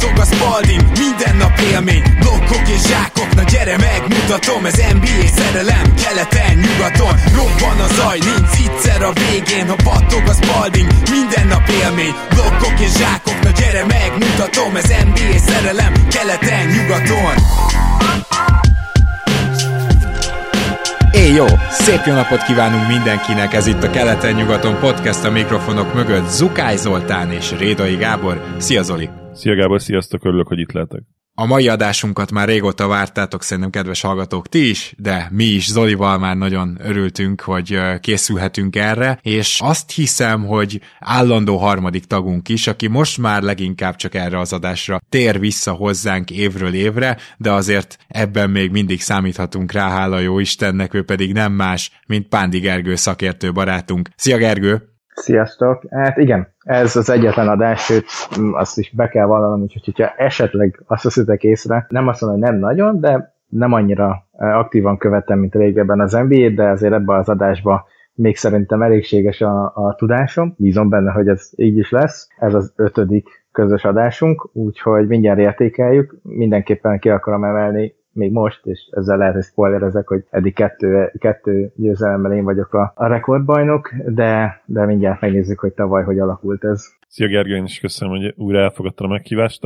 battog a spalding Minden nap élmény, blokkok és zsákok Na gyere megmutatom, ez NBA szerelem Keleten, nyugaton, robban a zaj Nincs egyszer a végén, ha battog a spalding Minden nap élmény, blokkok és zsákok Na gyere megmutatom, ez NBA szerelem Keleten, nyugaton. Éj jó! Szép jó napot kívánunk mindenkinek, ez itt a Keleten-nyugaton podcast a mikrofonok mögött Zukály Zoltán és Rédai Gábor. Szia Zoli! Szia Gábor, sziasztok, örülök, hogy itt lehetek. A mai adásunkat már régóta vártátok, szerintem kedves hallgatók ti is, de mi is Zolival már nagyon örültünk, hogy készülhetünk erre, és azt hiszem, hogy állandó harmadik tagunk is, aki most már leginkább csak erre az adásra tér vissza hozzánk évről évre, de azért ebben még mindig számíthatunk rá, hála jó Istennek, ő pedig nem más, mint Pándi Gergő szakértő barátunk. Szia Gergő! Sziasztok! Hát igen, ez az egyetlen adás, sőt, azt is be kell vallanom, úgyhogy hogyha esetleg azt veszitek észre, nem azt mondom, hogy nem nagyon, de nem annyira e, aktívan követtem, mint régebben az NBA, de azért ebben az adásban még szerintem elégséges a, a tudásom. Bízom benne, hogy ez így is lesz. Ez az ötödik közös adásunk, úgyhogy mindjárt értékeljük. Mindenképpen ki akarom emelni még most, és ezzel lehet, hogy spoilerezek, hogy eddig kettő, kettő győzelemmel én vagyok a, a rekordbajnok, de, de mindjárt megnézzük, hogy tavaly hogy alakult ez. Szia Gergő, én is köszönöm, hogy újra elfogadtad a meghívást.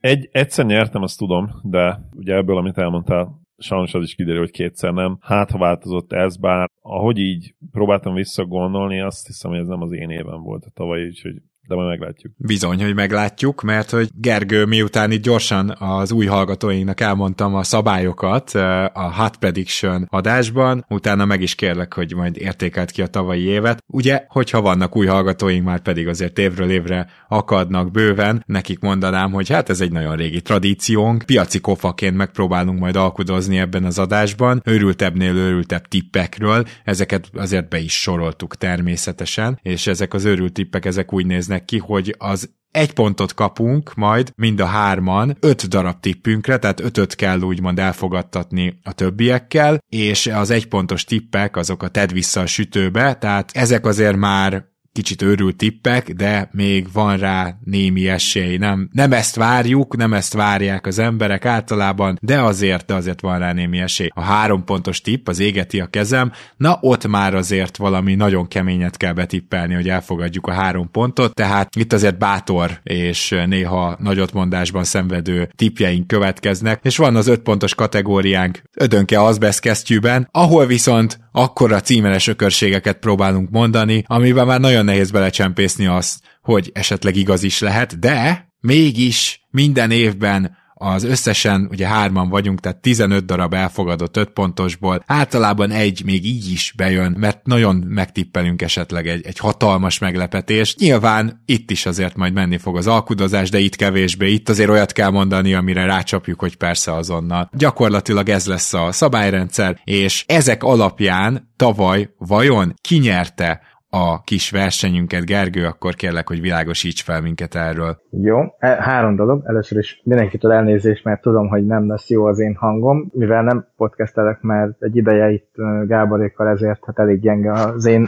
Egy, egyszer nyertem, azt tudom, de ugye ebből, amit elmondtál, sajnos az is kiderül, hogy kétszer nem. Hát, ha változott ez, bár ahogy így próbáltam visszagondolni, azt hiszem, hogy ez nem az én éven volt a tavaly, úgyhogy de majd meglátjuk. Bizony, hogy meglátjuk, mert hogy Gergő, miután itt gyorsan az új hallgatóinknak elmondtam a szabályokat a Hot Prediction adásban, utána meg is kérlek, hogy majd értékelt ki a tavalyi évet. Ugye, hogyha vannak új hallgatóink, már pedig azért évről évre akadnak bőven, nekik mondanám, hogy hát ez egy nagyon régi tradíciónk, piaci kofaként megpróbálunk majd alkudozni ebben az adásban, őrültebbnél őrültebb tippekről, ezeket azért be is soroltuk természetesen, és ezek az őrült tippek, ezek úgy néznek néznek ki, hogy az egy pontot kapunk majd mind a hárman, öt darab tippünkre, tehát ötöt kell úgymond elfogadtatni a többiekkel, és az egy pontos tippek azok a tedd vissza a sütőbe, tehát ezek azért már kicsit őrült tippek, de még van rá némi esély. Nem, nem ezt várjuk, nem ezt várják az emberek általában, de azért, de azért van rá némi esély. A három pontos tipp, az égeti a kezem, na ott már azért valami nagyon keményet kell betippelni, hogy elfogadjuk a három pontot, tehát itt azért bátor és néha nagyotmondásban szenvedő tippjeink következnek, és van az öt pontos kategóriánk ödönke azbeszkesztyűben, ahol viszont akkora címeres ökörségeket próbálunk mondani, amiben már nagyon nehéz belecsempészni azt, hogy esetleg igaz is lehet, de mégis minden évben az összesen ugye hárman vagyunk, tehát 15 darab elfogadott 5 pontosból, általában egy még így is bejön, mert nagyon megtippelünk esetleg egy, egy hatalmas meglepetés. Nyilván itt is azért majd menni fog az alkudozás, de itt kevésbé, itt azért olyat kell mondani, amire rácsapjuk, hogy persze azonnal. Gyakorlatilag ez lesz a szabályrendszer, és ezek alapján tavaly vajon kinyerte a kis versenyünket. Gergő, akkor kérlek, hogy világosíts fel minket erről. Jó, e, három dolog. Először is mindenkitől elnézést, mert tudom, hogy nem lesz jó az én hangom, mivel nem podcastelek, mert egy ideje itt Gáborékkal ezért hát elég gyenge az én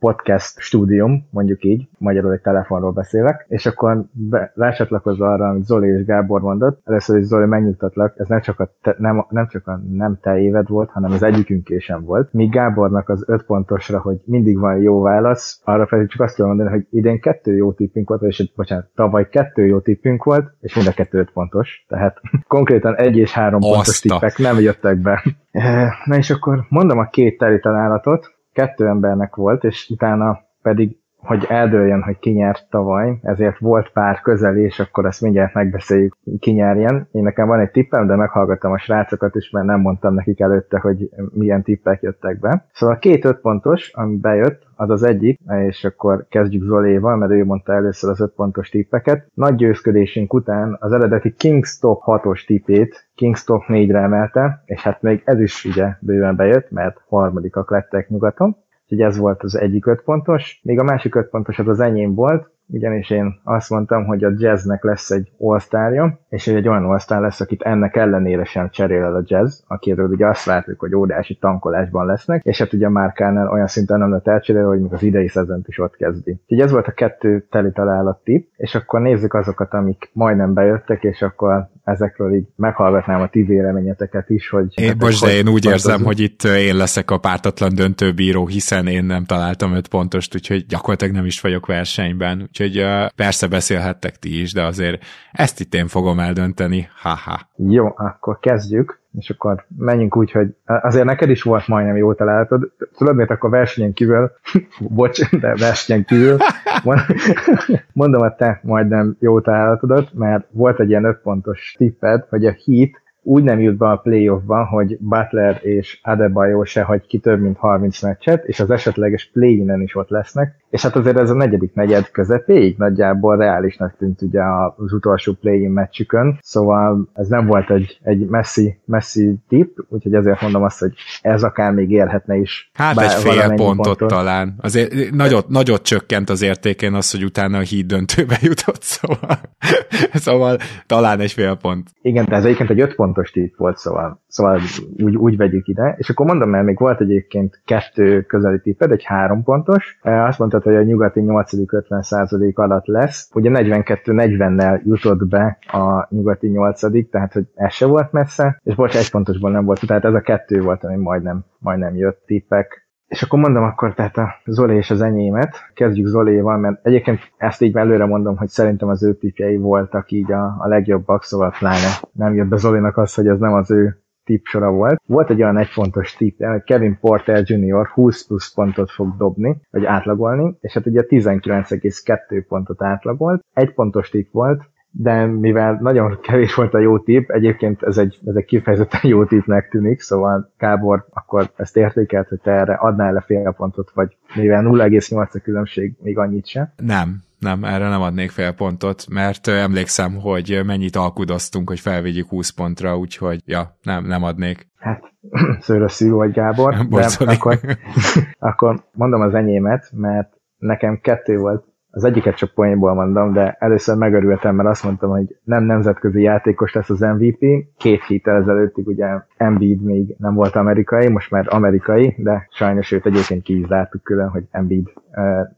podcast stúdium, mondjuk így, magyarul egy telefonról beszélek, és akkor be, rácsatlakozva arra, amit Zoli és Gábor mondott, először is Zoli megnyugtatlak, ez nem csak a, te, nem, nem csak a nem te éved volt, hanem az egyikünk sem volt. Míg Gábornak az öt pontosra, hogy mindig van jó válasz, arra pedig csak azt tudom mondani, hogy idén kettő jó tippünk volt, és bocsánat, tavaly kettő jó tippünk volt, és mind a kettő öt pontos. Tehát konkrétan egy és három Azta. pontos tippek nem jöttek be. Na és akkor mondom a két teli találatot, kettő embernek volt, és utána pedig hogy eldőljön, hogy ki nyert tavaly, ezért volt pár közeli, és akkor ezt mindjárt megbeszéljük, ki nyerjen. Én nekem van egy tippem, de meghallgattam a srácokat is, mert nem mondtam nekik előtte, hogy milyen tippek jöttek be. Szóval a két öt pontos, ami bejött, az az egyik, és akkor kezdjük Zoléval, mert ő mondta először az öt pontos tippeket. Nagy győzködésünk után az eredeti Kingstop 6-os tippét Kingstop 4-re emelte, és hát még ez is ugye bőven bejött, mert harmadikak lettek nyugaton. Úgyhogy ez volt az egyik öt pontos. Még a másik öt pontos az az enyém volt, ugyanis én azt mondtam, hogy a jazznek lesz egy all és egy olyan all lesz, akit ennek ellenére sem cserél el a jazz, akiről ugye azt vártuk, hogy óriási tankolásban lesznek, és hát ugye Márkánál olyan szinten nem lett elcserélve, hogy még az idei szezont is ott kezdi. Úgyhogy ez volt a kettő teli találat tip, és akkor nézzük azokat, amik majdnem bejöttek, és akkor ezekről így meghallgatnám a ti véleményeteket is, hogy... Én, most, de én úgy érzem, hogy itt én leszek a pártatlan döntőbíró, hiszen én nem találtam öt pontost, úgyhogy gyakorlatilag nem is vagyok versenyben, úgyhogy uh, persze beszélhettek ti is, de azért ezt itt én fogom eldönteni, haha. Jó, akkor kezdjük és akkor menjünk úgy, hogy azért neked is volt majdnem jó találatod. Tudod, miért akkor versenyen kívül, bocs, de versenyen kívül, mondom a te majdnem jó találatodat, mert volt egy ilyen öt pontos tipped, hogy a Heat úgy nem jut be a playoffban, hogy Butler és Adebayo se hagy ki több mint 30 meccset, és az esetleges play is ott lesznek, és hát azért ez a negyedik negyed közepéig nagyjából reálisnak tűnt ugye az utolsó play-in meccsükön, szóval ez nem volt egy, egy messzi, messzi tip, úgyhogy ezért mondom azt, hogy ez akár még érhetne is. Hát egy fél pontot, pontot talán. Azért nagyot, nagyot csökkent az értékén az, hogy utána a híd döntőbe jutott, szóval, szóval talán egy fél pont. Igen, de ez egyébként egy öt pontos tip volt, szóval, szóval úgy, úgy vegyük ide. És akkor mondom, mert még volt egyébként kettő közeli tipped, egy három pontos. Azt mondta, mondtad, hogy a nyugati 8. 50% alatt lesz. Ugye 42-40-nel jutott be a nyugati 8. tehát hogy ez se volt messze, és bocs, egy pontosból nem volt, tehát ez a kettő volt, ami majdnem, majdnem jött tippek. És akkor mondom akkor tehát a Zolé és az enyémet. Kezdjük Zoléval, mert egyébként ezt így előre mondom, hogy szerintem az ő tipjei voltak így a, a legjobbak, szóval pláne nem jött be Zolénak az, hogy ez nem az ő sora volt. Volt egy olyan egy fontos tipp, hogy Kevin Porter Jr. 20 plusz pontot fog dobni, vagy átlagolni, és hát ugye 19,2 pontot átlagolt. Egy pontos tipp volt, de mivel nagyon kevés volt a jó tipp, egyébként ez egy, ez egy kifejezetten jó tippnek tűnik, szóval Kábor, akkor ezt értékelt, hogy te erre adnál le fél pontot, vagy mivel 0,8 a különbség, még annyit se? Nem, nem, erre nem adnék fél pontot, mert emlékszem, hogy mennyit alkudoztunk, hogy felvigyük 20 pontra, úgyhogy ja, nem, nem adnék. Hát, szőrösszű vagy Gábor, de akkor, akkor mondom az enyémet, mert nekem kettő volt az egyiket csak poénból mondom, de először megörültem, mert azt mondtam, hogy nem nemzetközi játékos lesz az MVP. Két héttel ezelőttig ugye Embiid még nem volt amerikai, most már amerikai, de sajnos őt egyébként ki is zártuk külön, hogy Embiid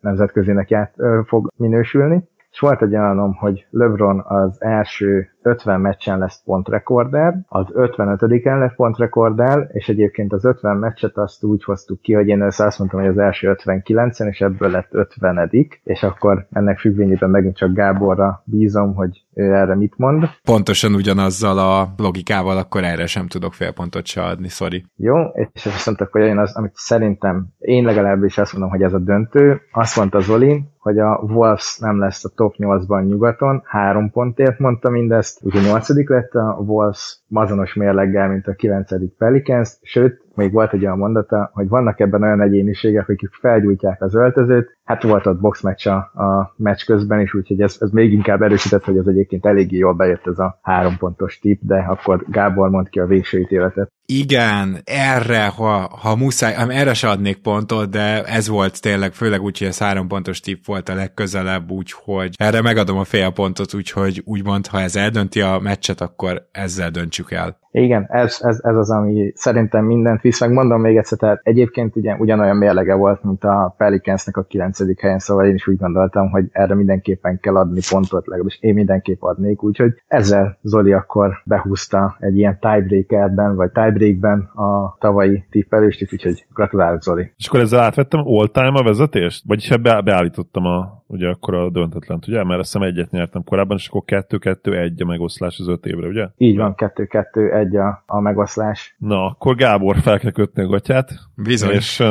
nemzetközinek ját, fog minősülni. És volt egy olyanom, hogy LeBron az első 50 meccsen lesz pontrekorder, az 55-en lesz pontrekorder, és egyébként az 50 meccset azt úgy hoztuk ki, hogy én ezt azt mondtam, hogy az első 59-en, és ebből lett 50 és akkor ennek függvényében megint csak Gáborra bízom, hogy ő erre mit mond. Pontosan ugyanazzal a logikával, akkor erre sem tudok fél pontot se adni, sorry. Jó, és azt mondta, hogy jön az, amit szerintem én legalábbis azt mondom, hogy ez a döntő. Azt mondta Zoli, hogy a Wolves nem lesz a top 8-ban nyugaton, három pontért mondta mindezt, ugye nyolcadik lett a Wolves azonos mérleggel, mint a kilencedik Pelicans, sőt, még volt egy olyan mondata, hogy vannak ebben olyan egyéniségek, akik felgyújtják az öltözőt, hát volt ott boxmeccs a, a meccs közben is, úgyhogy ez, ez még inkább erősített, hogy ez egyébként eléggé jól bejött ez a három pontos tip, de akkor Gábor mond ki a végső ítéletet. Igen, erre, ha, ha muszáj, erre se adnék pontot, de ez volt tényleg, főleg úgy, hogy ez három pontos tip volt a legközelebb, úgyhogy erre megadom a fél pontot, úgyhogy úgymond, ha ez eldönti a meccset, akkor ezzel döntsük el. Igen, ez, ez, ez az, ami szerintem mindent visz, meg mondom még egyszer, tehát egyébként ugye ugyanolyan mérlege volt, mint a Pelicansnek a 9. helyen, szóval én is úgy gondoltam, hogy erre mindenképpen kell adni pontot, legalábbis én mindenképp adnék, úgyhogy ezzel Zoli akkor behúzta egy ilyen tiebreakerben, vagy tiebreakben a tavalyi tippelést úgyhogy gratulálok Zoli. És akkor ezzel átvettem all-time a vezetést? Vagyis be, beállítottam a ugye akkor a döntetlen, ugye? Mert azt hiszem egyet nyertem korábban, és akkor 2-2-1 a megoszlás az öt évre, ugye? Így van, 2-2-1 a, a megoszlás. Na, akkor Gábor fel kell kötni a gatyát. Bizony. És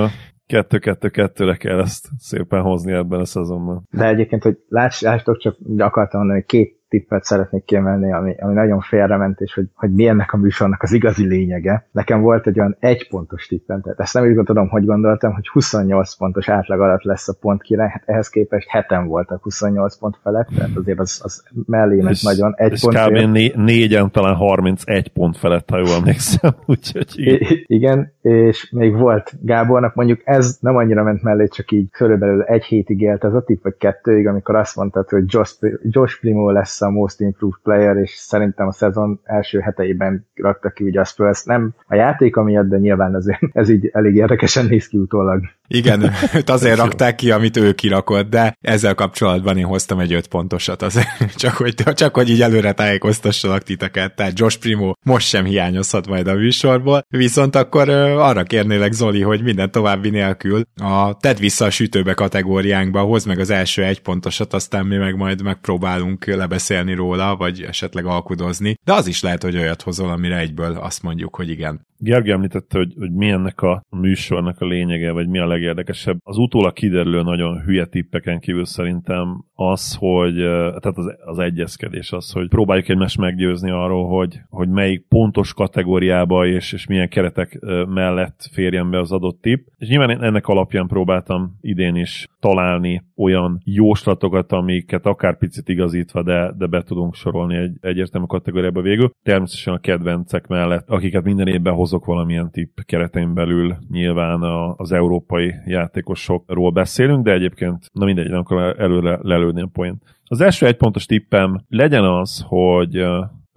kettő-kettő-kettőre kell ezt szépen hozni ebben a szezonban. De egyébként, hogy lássátok, csak akartam mondani, hogy két tippet szeretnék kiemelni, ami, ami nagyon félrement, és hogy, hogy mi ennek a műsornak az igazi lényege. Nekem volt egy olyan egy pontos tippem, tehát ezt nem úgy gondolom, hogy gondoltam, hogy 28 pontos átlag alatt lesz a pont király, hát ehhez képest heten voltak 28 pont felett, tehát azért az, az mellé és, nagyon egy és pont. kb. Né- négyen talán 31 pont felett, ha jól emlékszem. Úgyhogy I- igen, és még volt Gábornak, mondjuk ez nem annyira ment mellé, csak így körülbelül egy hétig élt ez a tipp, vagy kettőig, amikor azt mondtad, hogy Josh, Josh Primo lesz a most improved player, és szerintem a szezon első heteiben rakta ki ugye a Spurs. Nem a játéka miatt, de nyilván azért ez így elég érdekesen néz ki utólag. Igen, őt azért rakták ki, amit ő kirakott, de ezzel kapcsolatban én hoztam egy öt pontosat, azért, csak, hogy, csak hogy így előre tájékoztassalak titeket, tehát Josh Primo most sem hiányozhat majd a műsorból, viszont akkor arra kérnélek Zoli, hogy minden további nélkül a tedd vissza a sütőbe kategóriánkba, hoz meg az első egy pontosat, aztán mi meg majd megpróbálunk lebeszélni róla, vagy esetleg alkudozni, de az is lehet, hogy olyat hozol, amire egyből azt mondjuk, hogy igen. Gergő említette, hogy, hogy mi ennek a műsornak a lényege, vagy mi a legérdekesebb. Az utólag kiderülő nagyon hülye tippeken kívül szerintem az, hogy tehát az, az egyezkedés az, hogy próbáljuk egymást meggyőzni arról, hogy, hogy melyik pontos kategóriába és, és milyen keretek mellett férjen be az adott tipp. És nyilván ennek alapján próbáltam idén is találni olyan jóslatokat, amiket akár picit igazítva, de, de be tudunk sorolni egy egyértelmű kategóriába végül. Természetesen a kedvencek mellett, akiket minden évben hozok valamilyen tipp keretein belül, nyilván a, az európai játékosokról beszélünk, de egyébként, na mindegy, nem akarom előre lelődni a point. Az első egy pontos tippem legyen az, hogy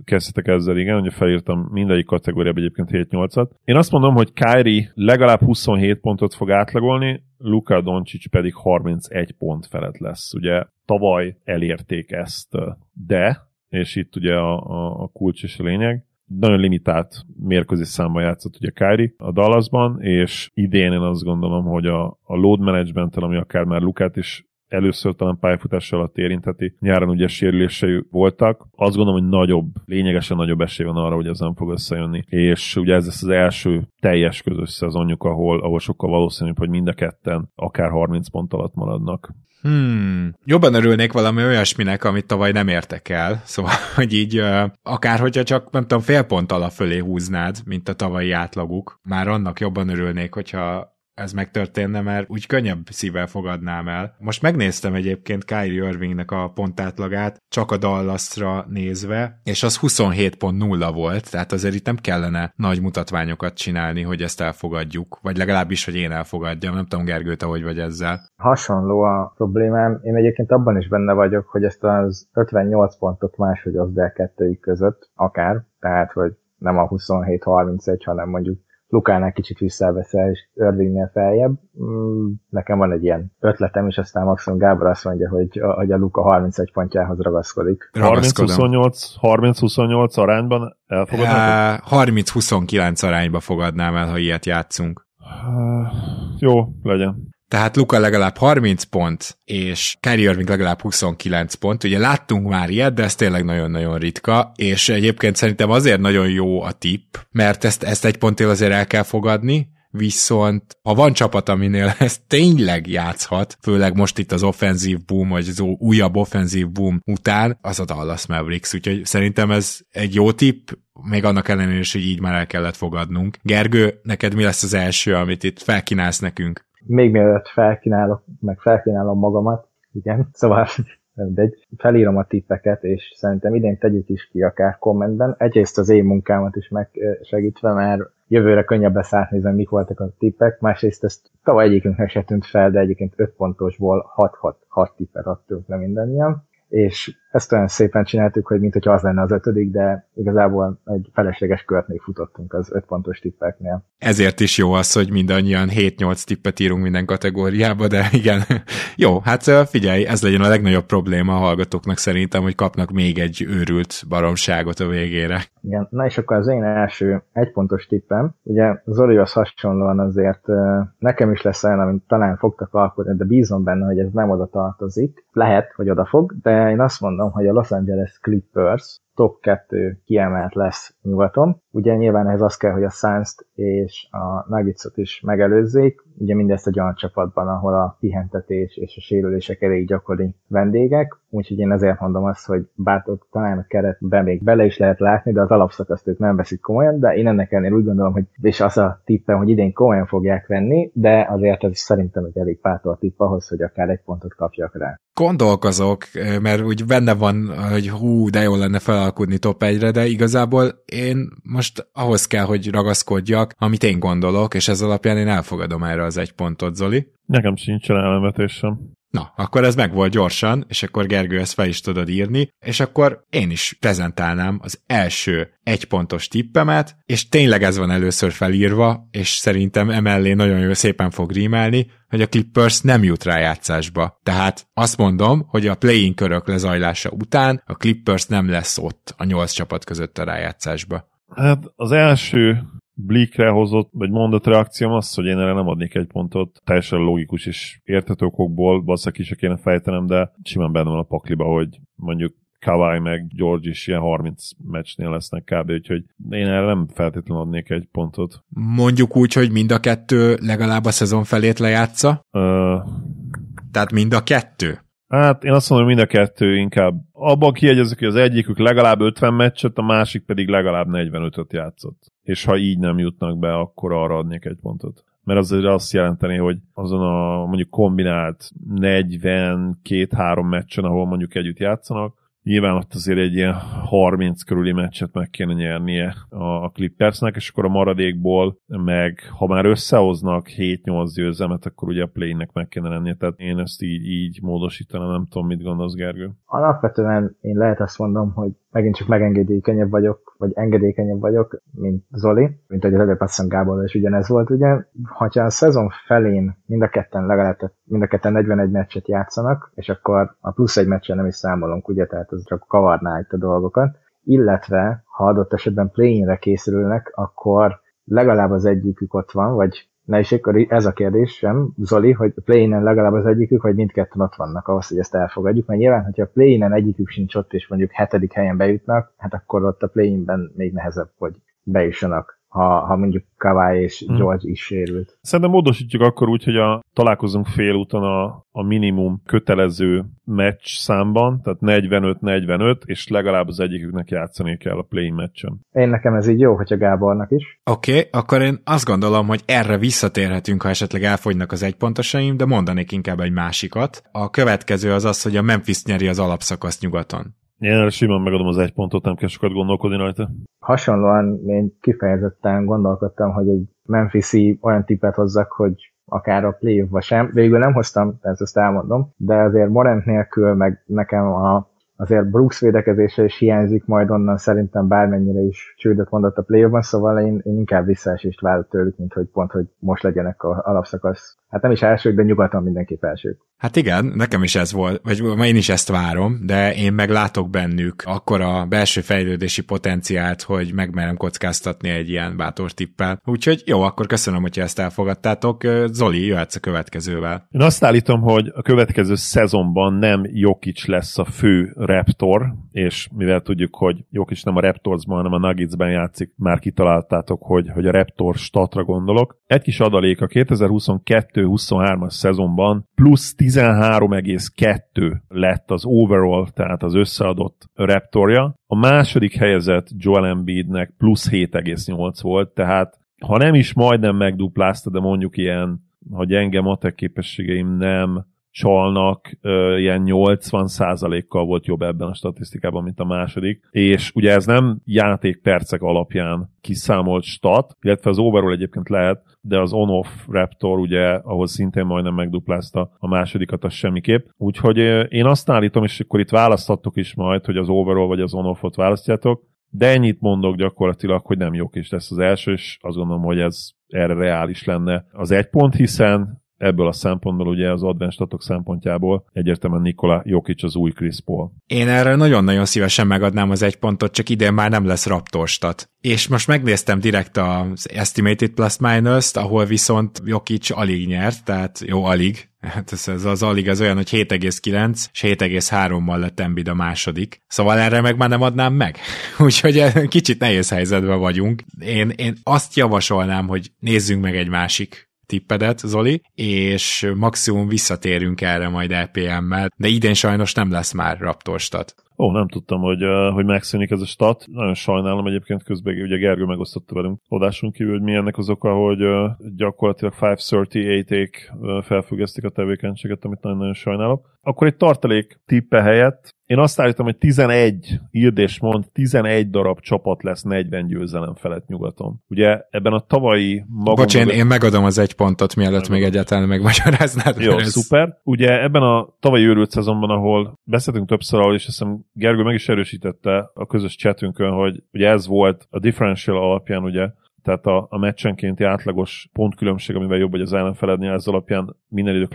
kezdhetek ezzel, igen, hogy felírtam mindegyik kategóriába egyébként 7-8-at. Én azt mondom, hogy Kyrie legalább 27 pontot fog átlagolni, Luka Doncic pedig 31 pont felett lesz. Ugye tavaly elérték ezt, de, és itt ugye a, a, a kulcs és a lényeg, nagyon limitált mérkőzés számban játszott ugye Kyrie a Dallasban, és idén én azt gondolom, hogy a, a load management ami akár már Lukát is először talán pályafutás alatt érintheti. Nyáron ugye sérülései voltak. Azt gondolom, hogy nagyobb, lényegesen nagyobb esély van arra, hogy ez nem fog összejönni. És ugye ez lesz az első teljes közös szezonjuk, ahol, ahol sokkal valószínűbb, hogy mind a ketten akár 30 pont alatt maradnak. Hmm, jobban örülnék valami olyasminek, amit tavaly nem értek el. Szóval, hogy így akár hogyha csak, nem tudom, fél pont alá fölé húznád, mint a tavalyi átlaguk, már annak jobban örülnék, hogyha ez megtörténne, mert úgy könnyebb szívvel fogadnám el. Most megnéztem egyébként Kyrie Irvingnek a pontátlagát, csak a Dallasra nézve, és az 27.0 volt, tehát azért itt nem kellene nagy mutatványokat csinálni, hogy ezt elfogadjuk, vagy legalábbis, hogy én elfogadjam. Nem tudom, Gergő, te hogy vagy ezzel. Hasonló a problémám. Én egyébként abban is benne vagyok, hogy ezt az 58 pontot máshogy az el kettőjük között, akár, tehát, hogy nem a 27-31, hanem mondjuk Lukánál kicsit visszaveszel, és Irvingnél feljebb. Mm, nekem van egy ilyen ötletem, és aztán maximum Gábor azt mondja, hogy a, hogy a Luka 31 pontjához ragaszkodik. 30-28 arányban elfogadnád? 30-29 arányba fogadnám el, ha ilyet játszunk. Jó, legyen. Tehát Luka legalább 30 pont, és Kyrie Irving legalább 29 pont. Ugye láttunk már ilyet, de ez tényleg nagyon-nagyon ritka, és egyébként szerintem azért nagyon jó a tipp, mert ezt, ezt egy ponttél azért el kell fogadni, viszont ha van csapat, aminél ez tényleg játszhat, főleg most itt az offenzív boom, vagy az újabb offenzív boom után, az a Dallas Mavericks, úgyhogy szerintem ez egy jó tipp, még annak ellenére is, hogy így már el kellett fogadnunk. Gergő, neked mi lesz az első, amit itt felkínálsz nekünk? Még mielőtt felkínálok, meg felkínálom magamat, igen, szóval de felírom a tippeket, és szerintem idén tegyük is ki akár kommentben. Egyrészt az én munkámat is megsegítve, mert jövőre könnyebb lesz átnézni, mik voltak a tippek. Másrészt ezt tavaly egyikünknek se tűnt fel, de egyébként 5 pontosból 6-6 tippet adtunk le mindannyian és ezt olyan szépen csináltuk, hogy mint hogyha az lenne az ötödik, de igazából egy felesleges kört még futottunk az öt pontos tippeknél. Ezért is jó az, hogy mindannyian 7-8 tippet írunk minden kategóriába, de igen. jó, hát figyelj, ez legyen a legnagyobb probléma a hallgatóknak szerintem, hogy kapnak még egy őrült baromságot a végére. Igen, na és akkor az én első egypontos tippem, ugye Zolihoz hasonlóan azért nekem is lesz olyan, amit talán fogtak alkotni, de bízom benne, hogy ez nem oda tartozik. Lehet, hogy oda fog, de én azt mondom, hogy a Los Angeles Clippers top 2 kiemelt lesz nyugaton. Ugye nyilván ez az kell, hogy a suns és a Nuggetsot is megelőzzék, ugye mindezt egy olyan csapatban, ahol a pihentetés és a sérülések elég gyakori vendégek, úgyhogy én ezért mondom azt, hogy bár talán a keretben még bele is lehet látni, de az alapszakaszt ők nem veszik komolyan, de én ennek ellenére úgy gondolom, hogy és az a tippem, hogy idén komolyan fogják venni, de azért ez szerintem egy elég bátor tipp ahhoz, hogy akár egy pontot kapjak rá. Gondolkozok, mert úgy benne van, hogy hú, de jó lenne felalkudni top 1-re, de igazából én most ahhoz kell, hogy ragaszkodjak, amit én gondolok, és ez alapján én elfogadom erre az egy pontot, Zoli. Nekem sincsen ellenvetésem. Na, akkor ez meg volt gyorsan, és akkor Gergő ezt fel is tudod írni, és akkor én is prezentálnám az első egypontos tippemet, és tényleg ez van először felírva, és szerintem emellé nagyon jó szépen fog rímelni, hogy a Clippers nem jut rájátszásba. Tehát azt mondom, hogy a play-in körök lezajlása után a Clippers nem lesz ott a nyolc csapat között a rájátszásba. Hát az első Blikre hozott, vagy mondott reakcióm az, hogy én erre nem adnék egy pontot. Teljesen logikus és értető okokból, valószínűleg is kéne fejtenem, de simán benne van a pakliba, hogy mondjuk Kawai meg George is ilyen 30 meccsnél lesznek kb. Úgyhogy én erre nem feltétlenül adnék egy pontot. Mondjuk úgy, hogy mind a kettő legalább a szezon felét lejátsza? Uh, Tehát mind a kettő? Hát én azt mondom, hogy mind a kettő inkább abban kiegyezik, hogy az egyikük legalább 50 meccset, a másik pedig legalább 45-öt játszott. És ha így nem jutnak be, akkor arra adnék egy pontot. Mert az azt jelenteni, hogy azon a mondjuk kombinált 42-3 meccsen, ahol mondjuk együtt játszanak, Nyilván ott azért egy ilyen 30 körüli meccset meg kéne nyernie a Clippersnek, és akkor a maradékból meg, ha már összehoznak 7-8 győzelmet, akkor ugye a play-nek meg kéne lennie, tehát én ezt így, így módosítanám, nem tudom, mit gondolsz, Gergő. Alapvetően én lehet azt mondom, hogy megint csak megengedékenyebb vagyok, vagy engedékenyebb vagyok, mint Zoli, mint hogy az előbb azt Gábor is ugyanez volt, ugye, ha a szezon felén mind a ketten legalább, mind a ketten 41 meccset játszanak, és akkor a plusz egy meccsen nem is számolunk, ugye, tehát az csak kavarná itt a dolgokat, illetve ha adott esetben play-inre készülnek, akkor legalább az egyikük ott van, vagy Na és akkor ez a kérdésem, Zoli, hogy play legalább az egyikük, vagy mindketten ott vannak ahhoz, hogy ezt elfogadjuk, mert nyilván, hogyha a play egyikük sincs ott, és mondjuk hetedik helyen bejutnak, hát akkor ott a play még nehezebb, hogy bejussanak ha, ha mondjuk Kawai és hmm. George hmm. is sérült. Szerintem módosítjuk akkor úgy, hogy a, találkozunk félúton a, a minimum kötelező meccs számban, tehát 45-45, és legalább az egyiküknek játszani kell a play meccsen. Én nekem ez így jó, hogyha Gábornak is. Oké, okay, akkor én azt gondolom, hogy erre visszatérhetünk, ha esetleg elfogynak az egypontosaim, de mondanék inkább egy másikat. A következő az az, hogy a Memphis nyeri az alapszakaszt nyugaton. Én erre simán megadom az egy pontot, nem kell sokat gondolkodni rajta. Hasonlóan én kifejezetten gondolkodtam, hogy egy Memphis-i olyan tippet hozzak, hogy akár a play sem. Végül nem hoztam, ezt, ezt elmondom, de azért Morant nélkül, meg nekem a azért Brooks védekezése is hiányzik majd onnan szerintem bármennyire is csődöt mondott a play szóval én, én inkább visszaesést várok tőlük, mint hogy pont, hogy most legyenek a alapszakasz hát nem is elsők, de nyugaton mindenképp elsők. Hát igen, nekem is ez volt, vagy én is ezt várom, de én meg látok bennük akkor a belső fejlődési potenciált, hogy megmerem kockáztatni egy ilyen bátor tippel. Úgyhogy jó, akkor köszönöm, hogy ezt elfogadtátok. Zoli, jöhetsz a következővel. Én azt állítom, hogy a következő szezonban nem Jokic lesz a fő Raptor, és mivel tudjuk, hogy Jokic nem a Raptorsban, hanem a Nuggetsben játszik, már kitaláltátok, hogy, hogy a Raptor statra gondolok. Egy kis adalék, a 2022 22-23-as szezonban plusz 13,2 lett az overall, tehát az összeadott Raptorja. A második helyezett Joel Embiidnek plusz 7,8 volt, tehát ha nem is majdnem megduplázta, de mondjuk ilyen, ha gyenge matek képességeim nem csalnak, ilyen 80%-kal volt jobb ebben a statisztikában, mint a második. És ugye ez nem játékpercek alapján kiszámolt stat, illetve az overall egyébként lehet, de az on-off Raptor, ugye, ahhoz szintén majdnem megduplázta a másodikat, az semmiképp. Úgyhogy én azt állítom, és akkor itt választhatok is majd, hogy az overall vagy az on-offot választjátok, de ennyit mondok gyakorlatilag, hogy nem jók is lesz az első, és azt gondolom, hogy ez erre reális lenne az egy pont, hiszen ebből a szempontból ugye az advent szempontjából egyértelműen Nikola Jokic az új Chris Paul. Én erre nagyon-nagyon szívesen megadnám az egy pontot, csak idén már nem lesz raptorstat. És most megnéztem direkt az Estimated Plus Minus-t, ahol viszont Jokic alig nyert, tehát jó, alig, Hát ez, ez az alig az olyan, hogy 7,9 és 7,3-mal lett Embiid a második. Szóval erre meg már nem adnám meg. Úgyhogy kicsit nehéz helyzetben vagyunk. Én, én azt javasolnám, hogy nézzünk meg egy másik tippedet, Zoli, és maximum visszatérünk erre majd LPM-mel, de idén sajnos nem lesz már Raptorstat. Ó, nem tudtam, hogy, hogy megszűnik ez a stat. Nagyon sajnálom egyébként közben, ugye Gergő megosztotta velünk adásunk kívül, hogy mi ennek az oka, hogy gyakorlatilag 538-ék uh, felfüggesztik a tevékenységet, amit nagyon-nagyon sajnálok. Akkor egy tartalék tippe helyett én azt állítom, hogy 11, írd és mond, 11 darab csapat lesz 40 győzelem felett nyugaton. Ugye ebben a tavalyi magam... Bocs, én, én megadom az egy pontot, mielőtt még egyáltalán megmagyaráznád. Jó, ez... szuper. Ugye ebben a tavalyi őrült szezonban, ahol beszéltünk többször arról, és azt hiszem Gergő meg is erősítette a közös chatünkön, hogy ugye ez volt a differential alapján, ugye, tehát a, a meccsenkénti átlagos pontkülönbség, amivel jobb vagy az ellenfeledni, ez alapján minden idők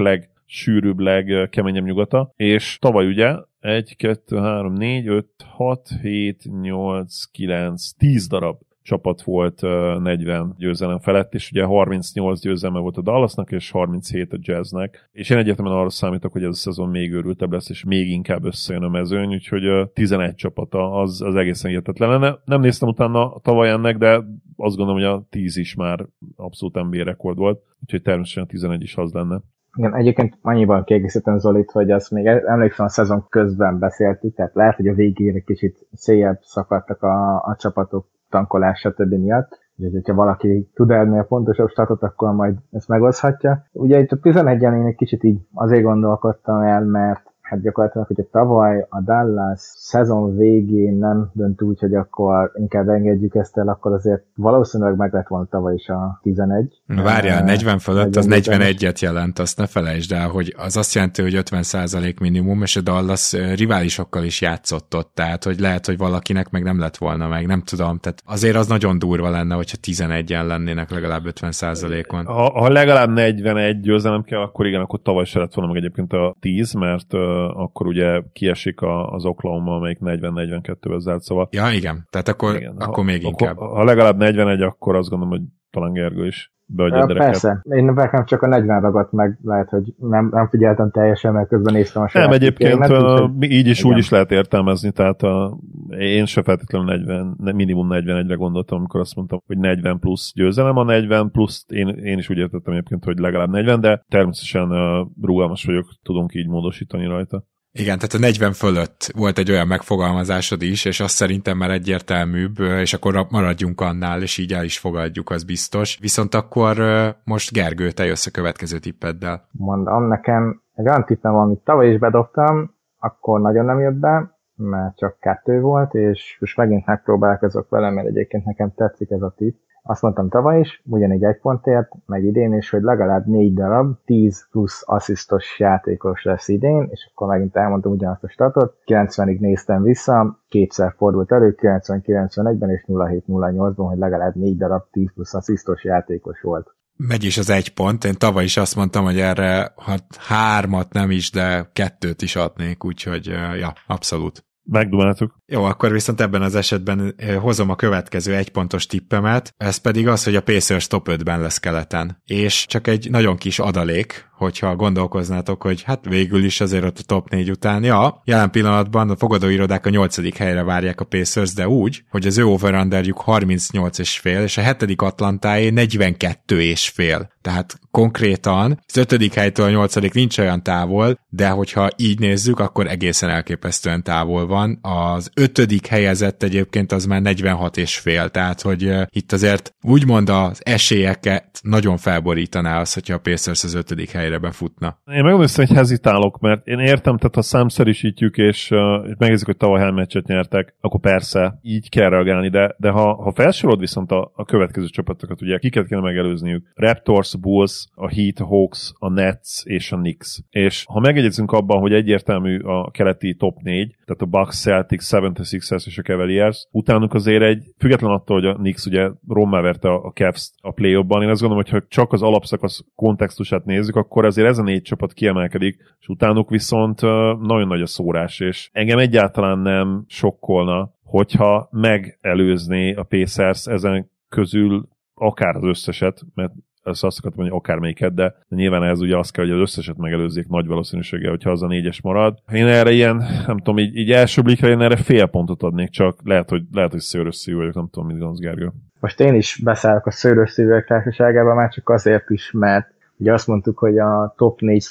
legsűrűbb, legkeményebb nyugata, és tavaly ugye 1, 2, 3, 4, 5, 6, 7, 8, 9, 10 darab csapat volt 40 győzelem felett, és ugye 38 győzelme volt a Dallasnak, és 37 a Jazznek, és én egyértelműen arra számítok, hogy ez a szezon még őrültebb lesz, és még inkább összejön a mezőny, úgyhogy 11 csapata az, az egészen hihetetlen lenne. Nem néztem utána a tavaly ennek, de azt gondolom, hogy a 10 is már abszolút NBA rekord volt, úgyhogy természetesen a 11 is az lenne. Igen, egyébként annyiban kiegészítem Zolit, hogy azt még emlékszem a szezon közben beszéltük, tehát lehet, hogy a végére kicsit széjjebb szakadtak a, a csapatok tankolás, stb. miatt. Úgyhogy, hogyha valaki tud ennél pontosabb statot, akkor majd ezt megoszhatja. Ugye itt a 11-en én egy kicsit így azért gondolkodtam el, mert hát gyakorlatilag, hogyha tavaly a Dallas szezon végén nem dönt úgy, hogy akkor inkább engedjük ezt el, akkor azért valószínűleg meg lett volna tavaly is a 11. Na várjál, 40 fölött az 41-et jelent, azt ne felejtsd el, hogy az azt jelenti, hogy 50% minimum, és a Dallas riválisokkal is játszott ott, tehát hogy lehet, hogy valakinek meg nem lett volna meg, nem tudom, tehát azért az nagyon durva lenne, hogyha 11-en lennének legalább 50%-on. Ha, ha legalább 41 győzelem kell, akkor igen, akkor tavaly se lett volna meg egyébként a 10, mert akkor ugye kiesik az Oklahoma, amelyik 40-42-vel zárt, szóval... Ja, igen, tehát akkor, igen, akkor ha, még inkább. Akkor, ha legalább 41, akkor azt gondolom, hogy talán Gergő is a Persze, én nekem csak a 40 ragadt meg, lehet, hogy nem, nem figyeltem teljesen, mert közben néztem a saját Nem, egyébként uh, így is igen. úgy is lehet értelmezni, tehát a, én se feltétlenül 40, minimum 41-re gondoltam, amikor azt mondtam, hogy 40 plusz győzelem, a 40 plusz én, én is úgy értettem egyébként, hogy legalább 40, de természetesen uh, rugalmas vagyok, tudunk így módosítani rajta. Igen, tehát a 40 fölött volt egy olyan megfogalmazásod is, és azt szerintem már egyértelműbb, és akkor maradjunk annál, és így el is fogadjuk, az biztos. Viszont akkor most Gergő, te jössz a következő tippeddel. Mondom, nekem egy olyan tippem, amit tavaly is bedobtam, akkor nagyon nem jött be, mert csak kettő volt, és most megint megpróbálkozok vele, mert egyébként nekem tetszik ez a tipp azt mondtam tavaly is, ugyanígy egy pontért, meg idén is, hogy legalább négy darab, 10 plusz asszisztos játékos lesz idén, és akkor megint elmondtam ugyanazt a statot, 90-ig néztem vissza, kétszer fordult elő, 90-91-ben és 07-08-ban, hogy legalább négy darab 10 plusz asszisztos játékos volt. Megy is az egy pont. Én tavaly is azt mondtam, hogy erre ha hármat nem is, de kettőt is adnék, úgyhogy ja, abszolút. Megdumáltuk. Jó, akkor viszont ebben az esetben hozom a következő egypontos tippemet, ez pedig az, hogy a Pacers top 5-ben lesz keleten. És csak egy nagyon kis adalék, hogyha gondolkoznátok, hogy hát végül is azért ott a top 4 után, ja, jelen pillanatban a fogadóirodák a 8. helyre várják a Pacers, de úgy, hogy az ő over 38 és a hetedik Atlantáé 42 és fél. Tehát konkrétan az ötödik helytől a nyolcadik nincs olyan távol, de hogyha így nézzük, akkor egészen elképesztően távol van. Az ötödik helyezett egyébként az már 46 és fél, tehát hogy itt azért úgymond az esélyeket nagyon felborítaná az, hogyha a Pacers az ötödik helyre befutna. Én megmondom, hogy hezitálok, mert én értem, tehát ha számszerűsítjük, és, uh, megnézzük, hogy tavaly meccset nyertek, akkor persze így kell reagálni, de, de ha, ha felsorolod viszont a, a következő csapatokat, ugye kiket kéne megelőzniük? Raptors, Bulls, a Heat, Hawks, a Nets és a Knicks. És ha megegyezünk abban, hogy egyértelmű a keleti top 4, tehát a Bucks, Celtics, 76ers és a Cavaliers, utánuk azért egy, független attól, hogy a Knicks ugye rommá verte a, a Cavs a play én azt gondolom, hogy ha csak az alapszakasz kontextusát nézzük, akkor azért ez a négy csapat kiemelkedik, és utánuk viszont nagyon nagy a szórás, és engem egyáltalán nem sokkolna, hogyha megelőzné a Pacers ezen közül akár az összeset, mert ezt azt akartam mondani, akármelyiket, de, nyilván ez ugye azt kell, hogy az összeset megelőzzék nagy valószínűséggel, hogyha az a négyes marad. Én erre ilyen, nem tudom, így, így első blikre én erre fél pontot adnék, csak lehet, hogy, lehet, hogy szőrös szívű vagyok, nem tudom, mit gondolsz, Gergő. Most én is beszállok a szőrös szívűek társaságában, már csak azért is, mert ugye azt mondtuk, hogy a top 4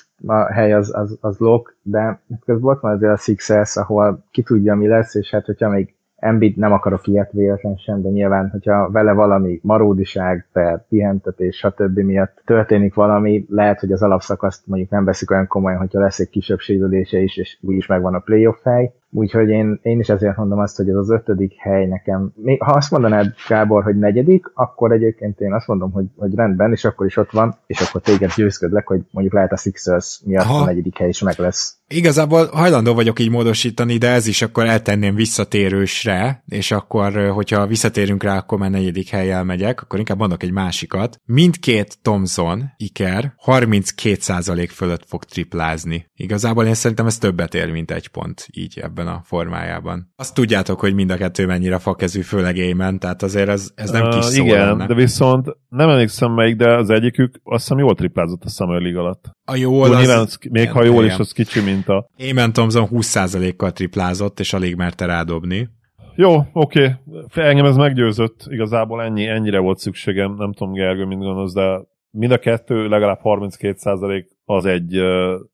hely az, az, az lok, de közben volt van azért a Sixers, ahol ki tudja, mi lesz, és hát hogyha még Embiid nem akarok ilyet véletlen sem, de nyilván, hogyha vele valami maródiság, per pihentetés, stb. miatt történik valami, lehet, hogy az alapszakaszt mondjuk nem veszik olyan komolyan, hogyha lesz egy kisebb sérülése is, és úgyis megvan a playoff hely. Úgyhogy én, én is ezért mondom azt, hogy ez az ötödik hely nekem. Ha azt mondanád, Gábor, hogy negyedik, akkor egyébként én azt mondom, hogy, hogy rendben, és akkor is ott van, és akkor téged győzködlek, hogy mondjuk lehet a Sixers miatt ha. a negyedik hely is meg lesz. Igazából hajlandó vagyok így módosítani, de ez is akkor eltenném visszatérősre, és akkor, hogyha visszatérünk rá, akkor már negyedik helyjel megyek, akkor inkább mondok egy másikat. Mindkét Thomson, Iker 32% fölött fog triplázni. Igazából én szerintem ez többet ér, mint egy pont így ebben a formájában. Azt tudjátok, hogy mind a kettő mennyire fakezű, főleg Émen, tehát azért ez, ez nem kis uh, szó Igen, lenne. de viszont nem emlékszem melyik, de az egyikük azt hiszem jól triplázott a Summer League alatt. A jól az... Nyilván, az, még ha jól is, az kicsi minta. Émen Thompson 20%-kal triplázott, és alig merte rádobni. Jó, oké. Okay. Engem ez meggyőzött. Igazából ennyi, ennyire volt szükségem. Nem tudom, Gergő, mint gondolsz, de mind a kettő legalább 32% az egy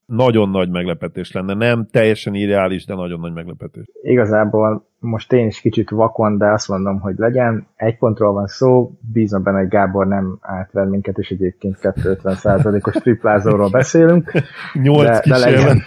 nagyon nagy meglepetés lenne. Nem teljesen ideális, de nagyon nagy meglepetés. Igazából most én is kicsit vakon, de azt mondom, hogy legyen. Egy pontról van szó, bízom benne, hogy Gábor nem átver minket, és egyébként 250%-os triplázóról beszélünk. 8 de, de legyen.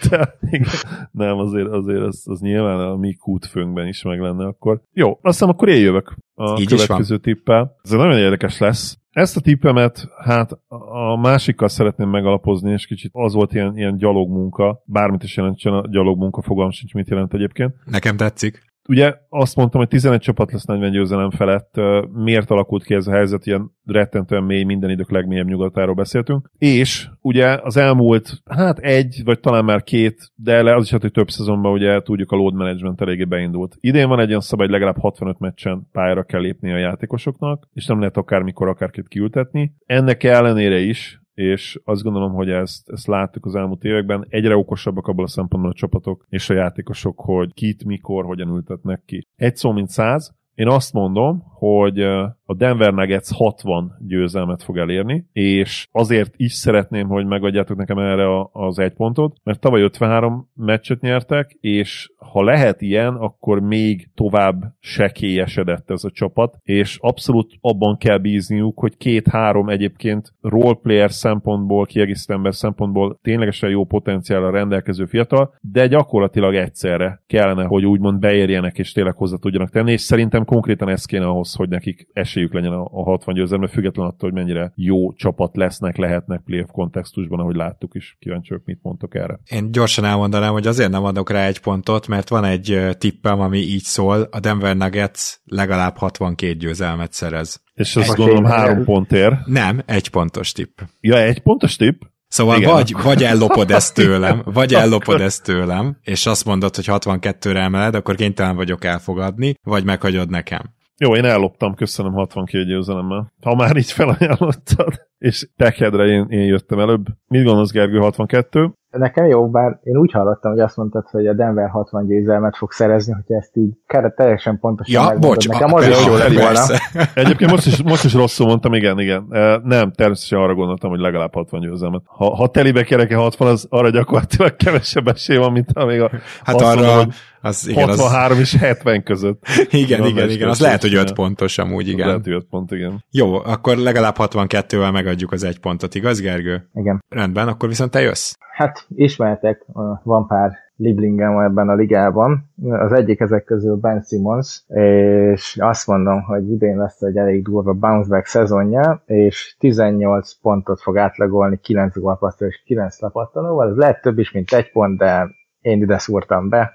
Nem, azért, azért az, az nyilván a mi kútfőnkben is meg lenne akkor. Jó, azt hiszem akkor én jövök a Így következő tippel. Ez nagyon érdekes lesz. Ezt a tippemet, hát a másikkal szeretném megalapozni, és kicsit az volt ilyen, ilyen gyalogmunka, bármit is jelentsen a gyalogmunka, fogalm sincs, mit jelent egyébként. Nekem tetszik ugye azt mondtam, hogy 11 csapat lesz 40 győzelem felett. Miért alakult ki ez a helyzet? Ilyen rettentően mély, minden idők legmélyebb nyugatáról beszéltünk. És ugye az elmúlt, hát egy, vagy talán már két, de le az is hát, hogy több szezonban ugye tudjuk a load management eléggé beindult. Idén van egy olyan szabály, hogy legalább 65 meccsen pályára kell lépni a játékosoknak, és nem lehet akármikor akárkit kiültetni. Ennek ellenére is és azt gondolom, hogy ezt, ezt láttuk az elmúlt években. Egyre okosabbak abból a szempontból a csapatok és a játékosok, hogy kit, mikor, hogyan ültetnek ki. Egy szó, mint száz. Én azt mondom, hogy a Denver Nuggets 60 győzelmet fog elérni, és azért is szeretném, hogy megadjátok nekem erre az egy pontot, mert tavaly 53 meccset nyertek, és ha lehet ilyen, akkor még tovább sekélyesedett ez a csapat, és abszolút abban kell bízniuk, hogy két-három egyébként roleplayer szempontból, kiegészítő ember szempontból ténylegesen jó potenciállal rendelkező fiatal, de gyakorlatilag egyszerre kellene, hogy úgymond beérjenek és tényleg hozzá tudjanak tenni, és szerintem konkrétan ez kéne ahhoz, hogy nekik esélyük legyen a, a 60 győzelme, függetlenül attól, hogy mennyire jó csapat lesznek, lehetnek playoff kontextusban, ahogy láttuk is. Kíváncsi vagyok, mit mondtok erre. Én gyorsan elmondanám, hogy azért nem adok rá egy pontot, mert van egy tippem, ami így szól, a Denver Nuggets legalább 62 győzelmet szerez. És azt gondolom három pontért. Nem, egy pontos tipp. Ja, egy pontos tipp? Szóval Igen, vagy, vagy ellopod ezt tőlem, vagy ellopod ezt tőlem, és azt mondod, hogy 62-re emeled, akkor kénytelen vagyok elfogadni, vagy meghagyod nekem. Jó, én elloptam, köszönöm 62 győzelemmel. Ha már így felajánlottad, és tekedre én, én jöttem előbb. Mit gondolsz, Gergő, 62? Nekem jó, bár én úgy hallottam, hogy azt mondtad, hogy a Denver 60 győzelmet fog szerezni, hogyha ezt így keret teljesen pontosan ja, bocs, Nekem az is jó lett volna. Egyébként most is, most is rosszul mondtam, igen, igen. Nem, természetesen arra gondoltam, hogy legalább 60 győzelmet. Ha, ha telibe kereke 60, az arra gyakorlatilag kevesebb esély van, mint amíg a Hát arra, mondom, az, igen, 63 az... és 70 között. igen, igen, igen, igen, az lehet, hogy 5 pontos amúgy, igen. Lehet, hogy 5 pont, igen. Jó, akkor legalább 62-vel megadjuk az egy pontot, igaz, Gergő? Igen. Rendben, akkor viszont te jössz. Hát ismertek, van pár Liblingem ebben a ligában. Az egyik ezek közül Ben Simmons, és azt mondom, hogy idén lesz egy elég durva bounce back szezonja, és 18 pontot fog átlagolni 9 gólpasszal és 9 lapattanóval. Ez lehet több is, mint egy pont, de én ide szúrtam be,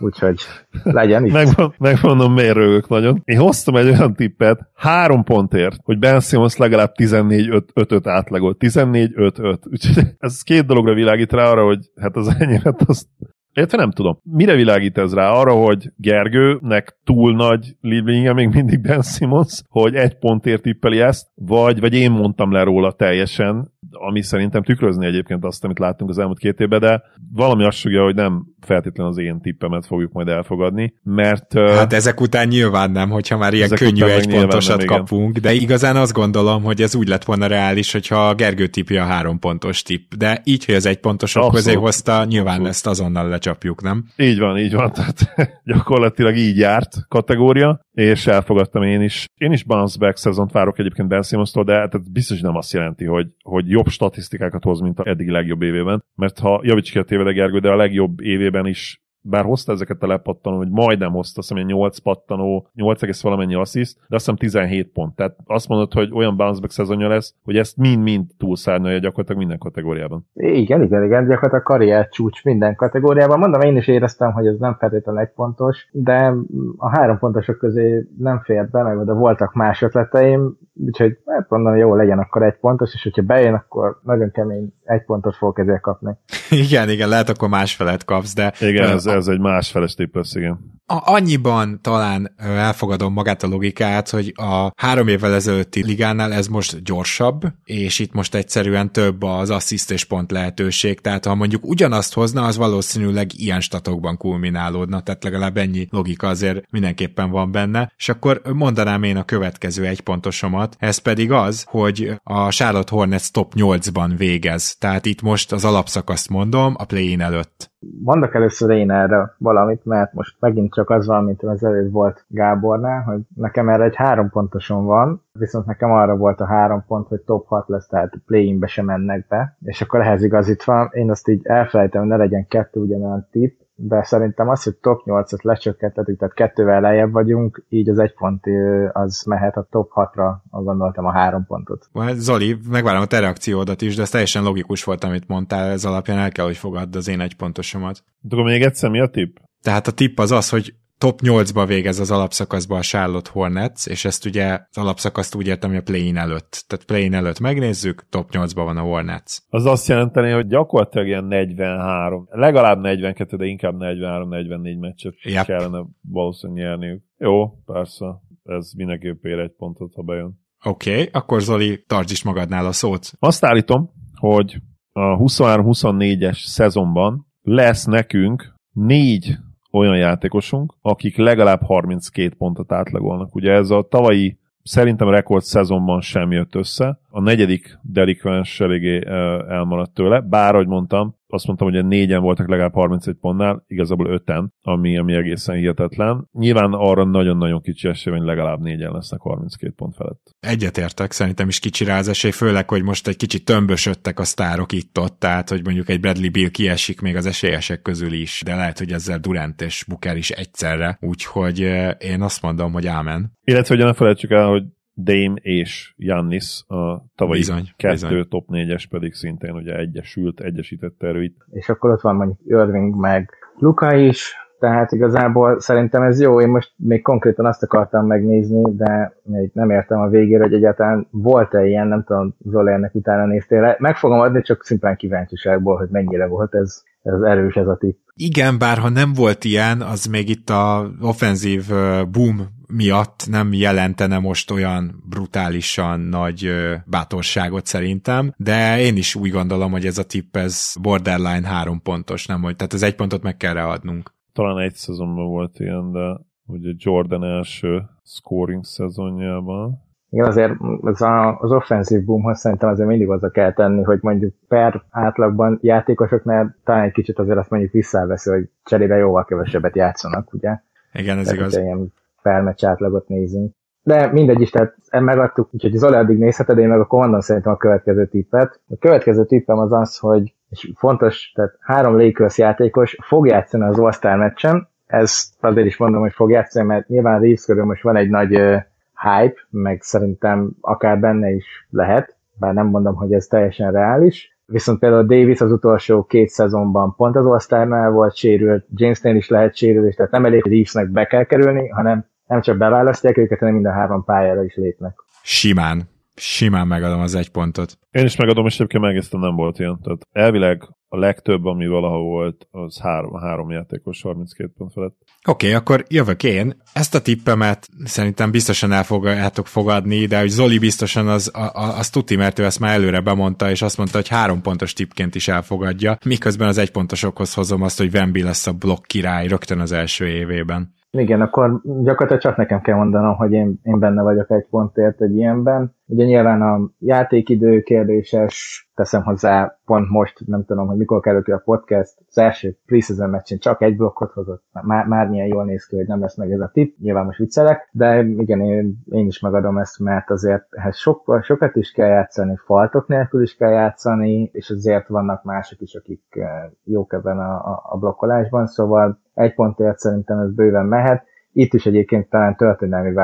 úgyhogy legyen itt. megmondom, miért rögök nagyon. Én hoztam egy olyan tippet, három pontért, hogy Ben Simmons legalább 14-5-öt átlagolt. 14-5-5. Úgyhogy ez két dologra világít rá arra, hogy hát az enyémet azt Érte nem tudom. Mire világít ez rá? Arra, hogy Gergőnek túl nagy Lieblinge még mindig Ben Simmons, hogy egy pontért tippeli ezt, vagy, vagy én mondtam le róla teljesen, ami szerintem tükrözni egyébként azt, amit láttunk az elmúlt két évben, de valami azt sugja, hogy nem feltétlenül az én tippemet fogjuk majd elfogadni, mert... Hát ezek után nyilván nem, hogyha már ilyen könnyű egy pontosat nem, kapunk, de igazán azt gondolom, hogy ez úgy lett volna reális, hogyha a Gergő tipja a három pontos tipp, de így, hogy az egy pontosok közé hozta, nyilván Abszolút. ezt azonnal lecsapjuk, nem? Így van, így van, tehát gyakorlatilag így járt kategória, és elfogadtam én is. Én is bounce back szezont várok egyébként Ben Simmons-tól, de tehát biztos nem azt jelenti, hogy, hogy jobb statisztikákat hoz, mint a eddig legjobb évében, mert ha javíts ki a tévede Gergő, de a legjobb évében is bár hozta ezeket a lepattanó, hogy majdnem hozta, azt hiszem, 8 pattanó, 8 valamennyi assziszt, de azt hiszem 17 pont. Tehát azt mondod, hogy olyan bounceback szezonja lesz, hogy ezt mind-mind túlszárnyalja gyakorlatilag minden kategóriában. Igen, igen, igen, gyakorlatilag karrier csúcs minden kategóriában. Mondom, én is éreztem, hogy ez nem feltétlenül egy pontos, de a három pontosok közé nem fért be, meg de voltak más ötleteim, úgyhogy hát mondom, jó legyen akkor egy pontos, és hogyha bejön, akkor nagyon kemény egy pontot fogok ezért kapni. igen, igen, lehet akkor másfelet kapsz, de... Igen, ez, ez egy másfeles tipp lesz, igen. A, annyiban talán elfogadom magát a logikát, hogy a három évvel ezelőtti ligánál ez most gyorsabb, és itt most egyszerűen több az assziszt és pont lehetőség, tehát ha mondjuk ugyanazt hozna, az valószínűleg ilyen statokban kulminálódna, tehát legalább ennyi logika azért mindenképpen van benne, és akkor mondanám én a következő egy pontosomat, ez pedig az, hogy a Charlotte Hornets top 8-ban végez, tehát itt most az alapszakaszt mondom, a play-in előtt. Mondok először én erre valamit, mert most megint csak az van, mint az előbb volt Gábornál, hogy nekem erre egy három pontoson van, viszont nekem arra volt a három pont, hogy top 6 lesz, tehát play-inbe sem mennek be, és akkor ehhez igazítva én azt így elfelejtem, hogy ne legyen kettő ugyanolyan tip, de szerintem az, hogy top 8-at lecsökkentettük, tehát kettővel lejjebb vagyunk, így az egy pont az mehet a top 6-ra, gondoltam a három pontot. Zoli, megvárom a te reakciódat is, de ez teljesen logikus volt, amit mondtál, ez alapján el kell, hogy fogadd az én egy pontosomat. De még egyszer mi a tipp? Tehát a tipp az az, hogy top 8-ba végez az alapszakaszba a Charlotte Hornets, és ezt ugye az alapszakaszt úgy értem, hogy a play-in előtt. Tehát play-in előtt megnézzük, top 8-ba van a Hornets. Az azt jelenteni, hogy gyakorlatilag ilyen 43, legalább 42, de inkább 43-44 meccset yep. kellene valószínűleg nyerniük. Jó, persze, ez mindenképp ér egy pontot, ha bejön. Oké, okay, akkor Zoli, tartsd is magadnál a szót. Azt állítom, hogy a 23-24-es szezonban lesz nekünk négy olyan játékosunk, akik legalább 32 pontot átlagolnak. Ugye ez a tavalyi szerintem rekord szezonban sem jött össze. A negyedik delikvens eléggé elmaradt tőle, bár, ahogy mondtam, azt mondtam, hogy négyen voltak legalább 31 pontnál, igazából öten, ami, ami egészen hihetetlen. Nyilván arra nagyon-nagyon kicsi esély, hogy legalább négyen lesznek 32 pont felett. Egyetértek, szerintem is kicsi rá az esély, főleg, hogy most egy kicsit tömbösödtek a sztárok itt-ott, tehát, hogy mondjuk egy Bradley Bill kiesik még az esélyesek közül is, de lehet, hogy ezzel Durant és Booker is egyszerre, úgyhogy én azt mondom, hogy ámen. Illetve, hogy ne felejtsük el, hogy Dame és Jannis, a tavalyi bizony, kettő bizony. top négyes pedig szintén ugye egyesült, egyesített erőit. És akkor ott van mondjuk Irving meg Luka is, tehát igazából szerintem ez jó, én most még konkrétan azt akartam megnézni, de még nem értem a végére, hogy egyáltalán volt-e ilyen, nem tudom, Zoli ennek utána néztél Meg fogom adni, csak szimplán kíváncsiságból, hogy mennyire volt ez, ez erős ez a tipp. Igen, bár ha nem volt ilyen, az még itt a offenzív boom miatt nem jelentene most olyan brutálisan nagy bátorságot szerintem, de én is úgy gondolom, hogy ez a tipp ez borderline három pontos, nem hogy, tehát az egy pontot meg kell adnunk. Talán egy szezonban volt ilyen, de ugye Jordan első scoring szezonjában. Igen, azért az, a, az offenzív boomhoz szerintem azért mindig a kell tenni, hogy mondjuk per átlagban játékosoknál talán egy kicsit azért azt mondjuk visszaveszi, hogy cserébe jóval kevesebbet játszanak, ugye? Igen, ez Tehát, igaz. Ilyen per meccs átlagot nézünk. De mindegy is, tehát megadtuk, úgyhogy Zoli addig nézheted, én meg akkor mondom szerintem a következő tippet. A következő tippem az az, hogy és fontos, tehát három Lakers játékos fog játszani az All-Star meccsen, ezt azért is mondom, hogy fog játszani, mert nyilván Reeves körül most van egy nagy uh, hype, meg szerintem akár benne is lehet, bár nem mondom, hogy ez teljesen reális. Viszont például Davis az utolsó két szezonban pont az all volt sérült, Jamesnél is lehet sérülés, tehát nem elég, Reevesnek be kell kerülni, hanem nem csak beválasztják őket, hanem mind a három pályára is lépnek. Simán. Simán megadom az egy pontot. Én is megadom, és egyébként megnéztem, nem volt ilyen. Tehát elvileg a legtöbb, ami valaha volt, az három, három játékos 32 pont felett. Oké, okay, akkor jövök én. Ezt a tippemet szerintem biztosan el fogjátok fogadni, de hogy Zoli biztosan az, a, a, az tuti, mert ő ezt már előre bemondta, és azt mondta, hogy három pontos tippként is elfogadja, miközben az egypontosokhoz hozom azt, hogy Wemby lesz a blokk király rögtön az első évében. Igen, akkor gyakorlatilag csak nekem kell mondanom, hogy én, én benne vagyok egy pontért egy ilyenben. Ugye nyilván a játékidő kérdéses, teszem hozzá pont most, nem tudom, hogy mikor kerül ki a podcast, az első preseason meccsen csak egy blokkot hozott, már, már milyen jól néz ki, hogy nem lesz meg ez a tip, nyilván most viccelek, de igen, én, én is megadom ezt, mert azért ehhez sok, sokat is kell játszani, faltok nélkül is kell játszani, és azért vannak mások is, akik eh, jók ebben a, a, a blokkolásban, szóval egy pontért szerintem ez bőven mehet. Itt is egyébként talán történelmi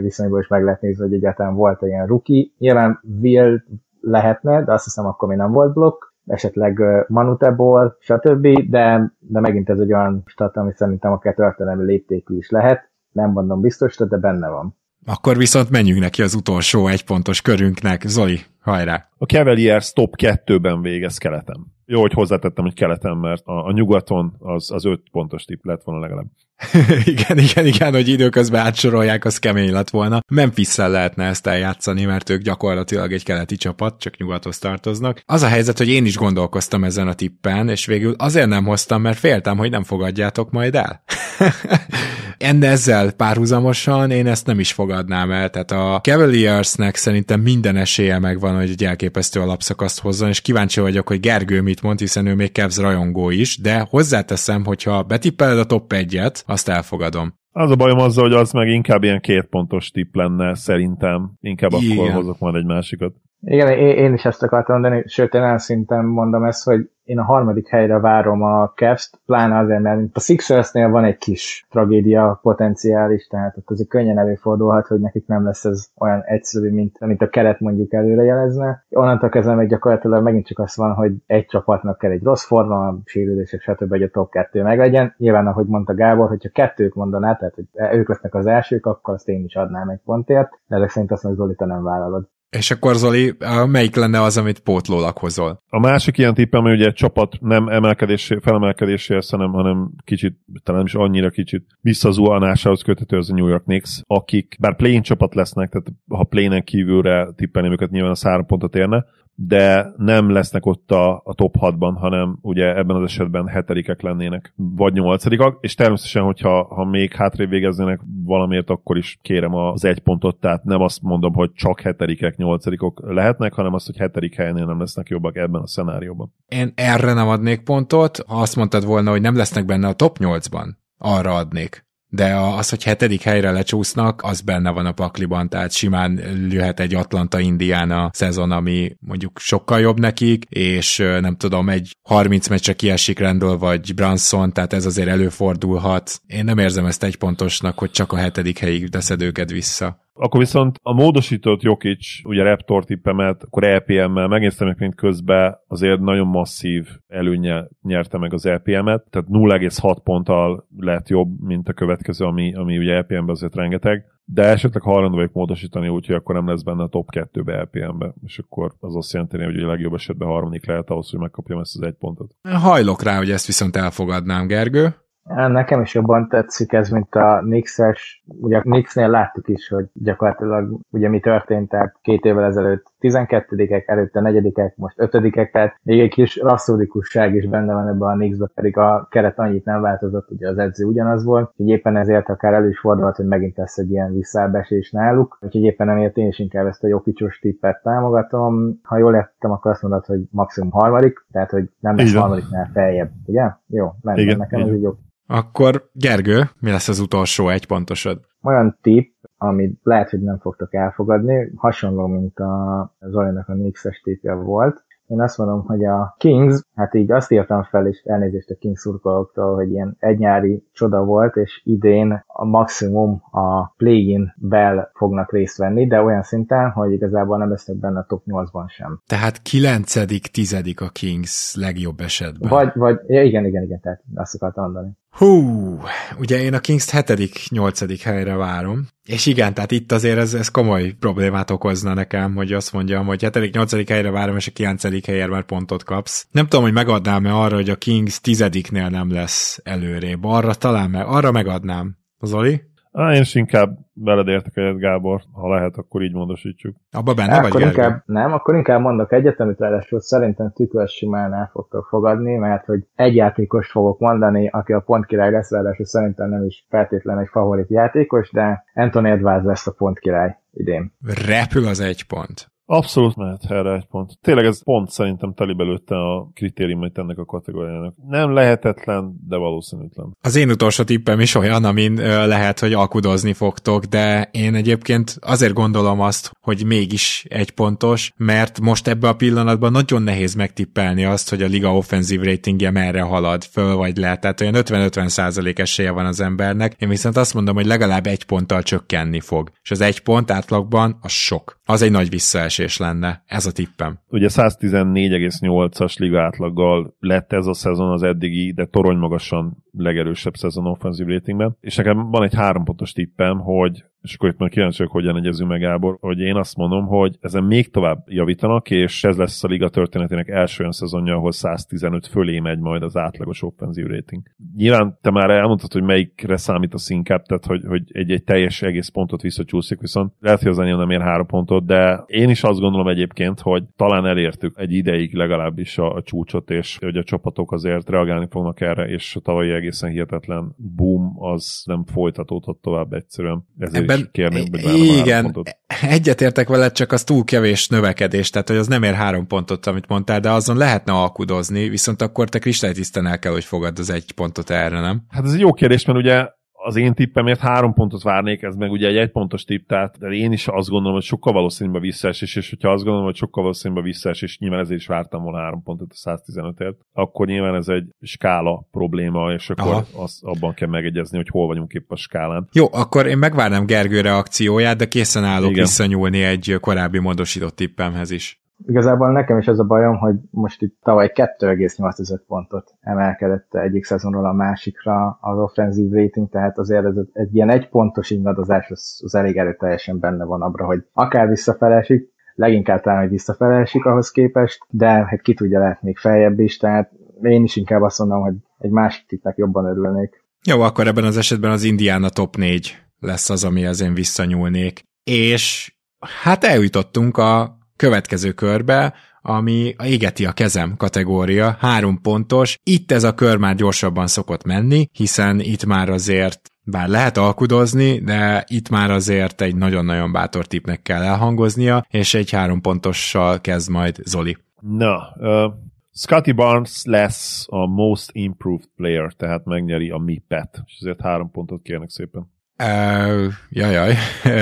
viszonyból is meg lehet nézni, hogy egyáltalán volt ilyen ruki. Nyilván Will lehetne, de azt hiszem akkor még nem volt blokk, esetleg Manuteból, stb., de, de megint ez egy olyan stat, ami szerintem akár történelmi léptékű is lehet. Nem mondom biztos, de benne van. Akkor viszont menjünk neki az utolsó egypontos körünknek. Zoli, hajrá! A Cavaliers top 2-ben végez keleten. Jó, hogy hozzátettem, hogy keleten, mert a, a nyugaton az, az 5 pontos tipp lett volna legalább. igen, igen, igen, hogy időközben átsorolják, az kemény lett volna. memphis lehetne ezt eljátszani, mert ők gyakorlatilag egy keleti csapat, csak nyugathoz tartoznak. Az a helyzet, hogy én is gondolkoztam ezen a tippen, és végül azért nem hoztam, mert féltem, hogy nem fogadjátok majd el. Enne ezzel párhuzamosan én ezt nem is fogadnám el, tehát a Cavaliersnek szerintem minden esélye megvan, hogy egy elképesztő alapszakaszt hozzon, és kíváncsi vagyok, hogy Gergő mit mond, hiszen ő még Cavs rajongó is, de hozzáteszem, hogyha betippeled a top 1-et, azt elfogadom. Az a bajom azzal, hogy az meg inkább ilyen két pontos tipp lenne, szerintem. Inkább Igen. akkor hozok majd egy másikat. Igen, én is ezt akartam mondani, sőt, én olyan szinten mondom ezt, hogy én a harmadik helyre várom a Cavs-t, pláne azért, mert a Sixersnél van egy kis tragédia potenciális, tehát ott azért könnyen előfordulhat, hogy nekik nem lesz ez olyan egyszerű, mint, mint a keret mondjuk előrejelezne. Onnantól kezdve meg gyakorlatilag megint csak az van, hogy egy csapatnak kell egy rossz forma, sérülések, stb. hogy a top kettő meglegyen. Nyilván, ahogy mondta Gábor, hogyha kettőt mondaná, tehát hogy ők lesznek az elsők, akkor azt én is adnám egy pontért, de ezek szerint azt mondja, Zoli, nem vállalod. És akkor Zoli, melyik lenne az, amit pótlólag hozol? A másik ilyen tippem, hogy ugye csapat nem emelkedésé, felemelkedéséhez, hanem, hanem kicsit, talán is annyira kicsit visszazuhanásához köthető az a New York Knicks, akik, bár play csapat lesznek, tehát ha play kívülre tippelném őket, nyilván a három pontot érne, de nem lesznek ott a, a top 6-ban, hanem ugye ebben az esetben hetedikek lennének, vagy nyolcadikak, és természetesen, hogyha ha még hátrébb végeznének valamiért, akkor is kérem az egy pontot, tehát nem azt mondom, hogy csak hetedikek, nyolcadikok lehetnek, hanem azt, hogy hetedik helynél nem lesznek jobbak ebben a szenárióban. Én erre nem adnék pontot, ha azt mondtad volna, hogy nem lesznek benne a top 8-ban, arra adnék de az, hogy hetedik helyre lecsúsznak, az benne van a pakliban, tehát simán jöhet egy Atlanta-Indiana szezon, ami mondjuk sokkal jobb nekik, és nem tudom, egy 30 meccsre kiesik Randall vagy Branson, tehát ez azért előfordulhat. Én nem érzem ezt egy pontosnak, hogy csak a hetedik helyig teszed őket vissza. Akkor viszont a módosított Jokic, ugye Raptor tippemet, akkor EPM-mel megnéztem mint közben azért nagyon masszív előnye nyerte meg az EPM-et, tehát 0,6 ponttal lett jobb, mint a következő, ami, ami ugye EPM-ben azért rengeteg, de esetleg hajlandó vagyok módosítani, úgyhogy akkor nem lesz benne a top 2-be EPM-be, és akkor az azt jelenti, hogy a legjobb esetben harmadik lehet ahhoz, hogy megkapjam ezt az egy pontot. Hajlok rá, hogy ezt viszont elfogadnám, Gergő. Nekem is jobban tetszik ez, mint a Nix-es. Ugye a Nixnél láttuk is, hogy gyakorlatilag ugye mi történt, tehát két évvel ezelőtt 12-ek, előtte 4 most 5 tehát még egy kis rasszódikusság is benne van ebben a Nixbe, pedig a keret annyit nem változott, ugye az edző ugyanaz volt, úgyhogy éppen ezért akár elő is fordulhat, hogy megint lesz egy ilyen visszábesés náluk, úgyhogy éppen emiatt én is inkább ezt a jokicsos tippet támogatom. Ha jól értem, akkor azt mondod, hogy maximum harmadik, tehát hogy nem lesz harmadiknál feljebb, ugye? Jó, menjen, nekem ez így jó. Akkor Gergő, mi lesz az utolsó egy pontosod? Olyan tipp, amit lehet, hogy nem fogtok elfogadni, hasonló, mint a Zolinak a Nix-es tippje volt, én azt mondom, hogy a Kings, hát így azt írtam fel, és elnézést a Kings szurkolóktól, hogy ilyen egynyári csoda volt, és idén a maximum a play-in bel fognak részt venni, de olyan szinten, hogy igazából nem lesznek benne a top 8-ban sem. Tehát 9 tizedik a Kings legjobb esetben. Vagy, vagy ja, igen, igen, igen, tehát azt akartam mondani. Hú, ugye én a Kings 7 nyolcadik helyre várom, és igen, tehát itt azért ez, ez komoly problémát okozna nekem, hogy azt mondjam, hogy 7 nyolcadik helyre várom, és a 9. helyre már pontot kapsz. Nem tudom, hogy megadnám-e arra, hogy a Kings tizediknél nem lesz előrébb. Arra talán meg, arra megadnám. Zoli? Á, én is inkább veled értek egyet, Gábor. Ha lehet, akkor így módosítjuk. Abba benne akkor vagy, inkább, Nem, akkor inkább mondok egyet, amit ráadásul szerintem tükös simán el fogtok fogadni, mert hogy egy játékos fogok mondani, aki a pont király lesz, ráadásul szerintem nem is feltétlenül egy favorit játékos, de Anthony Edwards lesz a pont király idén. Repül az egy pont. Abszolút mehet erre egy pont. Tényleg ez pont szerintem teli belőtte a kritériumait ennek a kategóriának. Nem lehetetlen, de valószínűtlen. Az én utolsó tippem is olyan, amin lehet, hogy alkudozni fogtok, de én egyébként azért gondolom azt, hogy mégis egy pontos, mert most ebbe a pillanatban nagyon nehéz megtippelni azt, hogy a liga offenzív ratingje merre halad, föl vagy le. Tehát olyan 50-50 százalék esélye van az embernek. Én viszont azt mondom, hogy legalább egy ponttal csökkenni fog. És az egy pont átlagban az sok. Az egy nagy visszaesés visszaesés lenne. Ez a tippem. Ugye 114,8-as liga átlaggal lett ez a szezon az eddigi, de torony magasan legerősebb szezon offenzív ratingben. És nekem van egy három pontos tippem, hogy és akkor itt már kíváncsi vagyok, hogyan egyezünk meg Gábor, hogy én azt mondom, hogy ezen még tovább javítanak, és ez lesz a liga történetének első olyan szezonja, ahol 115 fölé megy majd az átlagos offenzív rating. Nyilván te már elmondtad, hogy melyikre számít a inkább, tehát hogy, hogy egy, egy teljes egész pontot visszacsúszik, viszont lehet, hogy az nem ér három pontot, de én is azt gondolom egyébként, hogy talán elértük egy ideig legalábbis a, a csúcsot, és hogy a csapatok azért reagálni fognak erre, és a tavalyi egészen hihetetlen boom az nem folytatódhat tovább egyszerűen. Ezért Ebben, is kérném, hogy Igen, egyetértek veled, csak az túl kevés növekedés, tehát hogy az nem ér három pontot, amit mondtál, de azon lehetne alkudozni, viszont akkor te kristálytisztán el kell, hogy fogadd az egy pontot erre, nem? Hát ez egy jó kérdés, mert ugye az én tippemért három pontot várnék, ez meg ugye egy egypontos tipp, tehát de én is azt gondolom, hogy sokkal valószínűbb a visszaesés, és hogyha azt gondolom, hogy sokkal valószínűbb a visszaesés, nyilván ezért is vártam volna három pontot a 115-ért, akkor nyilván ez egy skála probléma, és akkor az, abban kell megegyezni, hogy hol vagyunk épp a skálán. Jó, akkor én megvárnám Gergő reakcióját, de készen állok Igen. visszanyúlni egy korábbi módosított tippemhez is. Igazából nekem is az a bajom, hogy most itt tavaly 2,85 pontot emelkedett egyik szezonról a másikra az offenzív rating, tehát azért ez egy ilyen egy pontos ingadozás az, az elég erőteljesen benne van abra, hogy akár visszafele esik, leginkább talán, hogy visszafele esik ahhoz képest, de hát ki tudja lehet még feljebb is, tehát én is inkább azt mondom, hogy egy másik tippnek jobban örülnék. Jó, akkor ebben az esetben az Indiana top 4 lesz az, ami az én visszanyúlnék. És hát eljutottunk a következő körbe, ami a égeti a kezem kategória, három pontos. Itt ez a kör már gyorsabban szokott menni, hiszen itt már azért bár lehet alkudozni, de itt már azért egy nagyon-nagyon bátor tipnek kell elhangoznia, és egy három pontossal kezd majd Zoli. Na, uh, Scotty Barnes lesz a most improved player, tehát megnyeri a MIP-et, és ezért három pontot kérnek szépen. Uh, jajaj.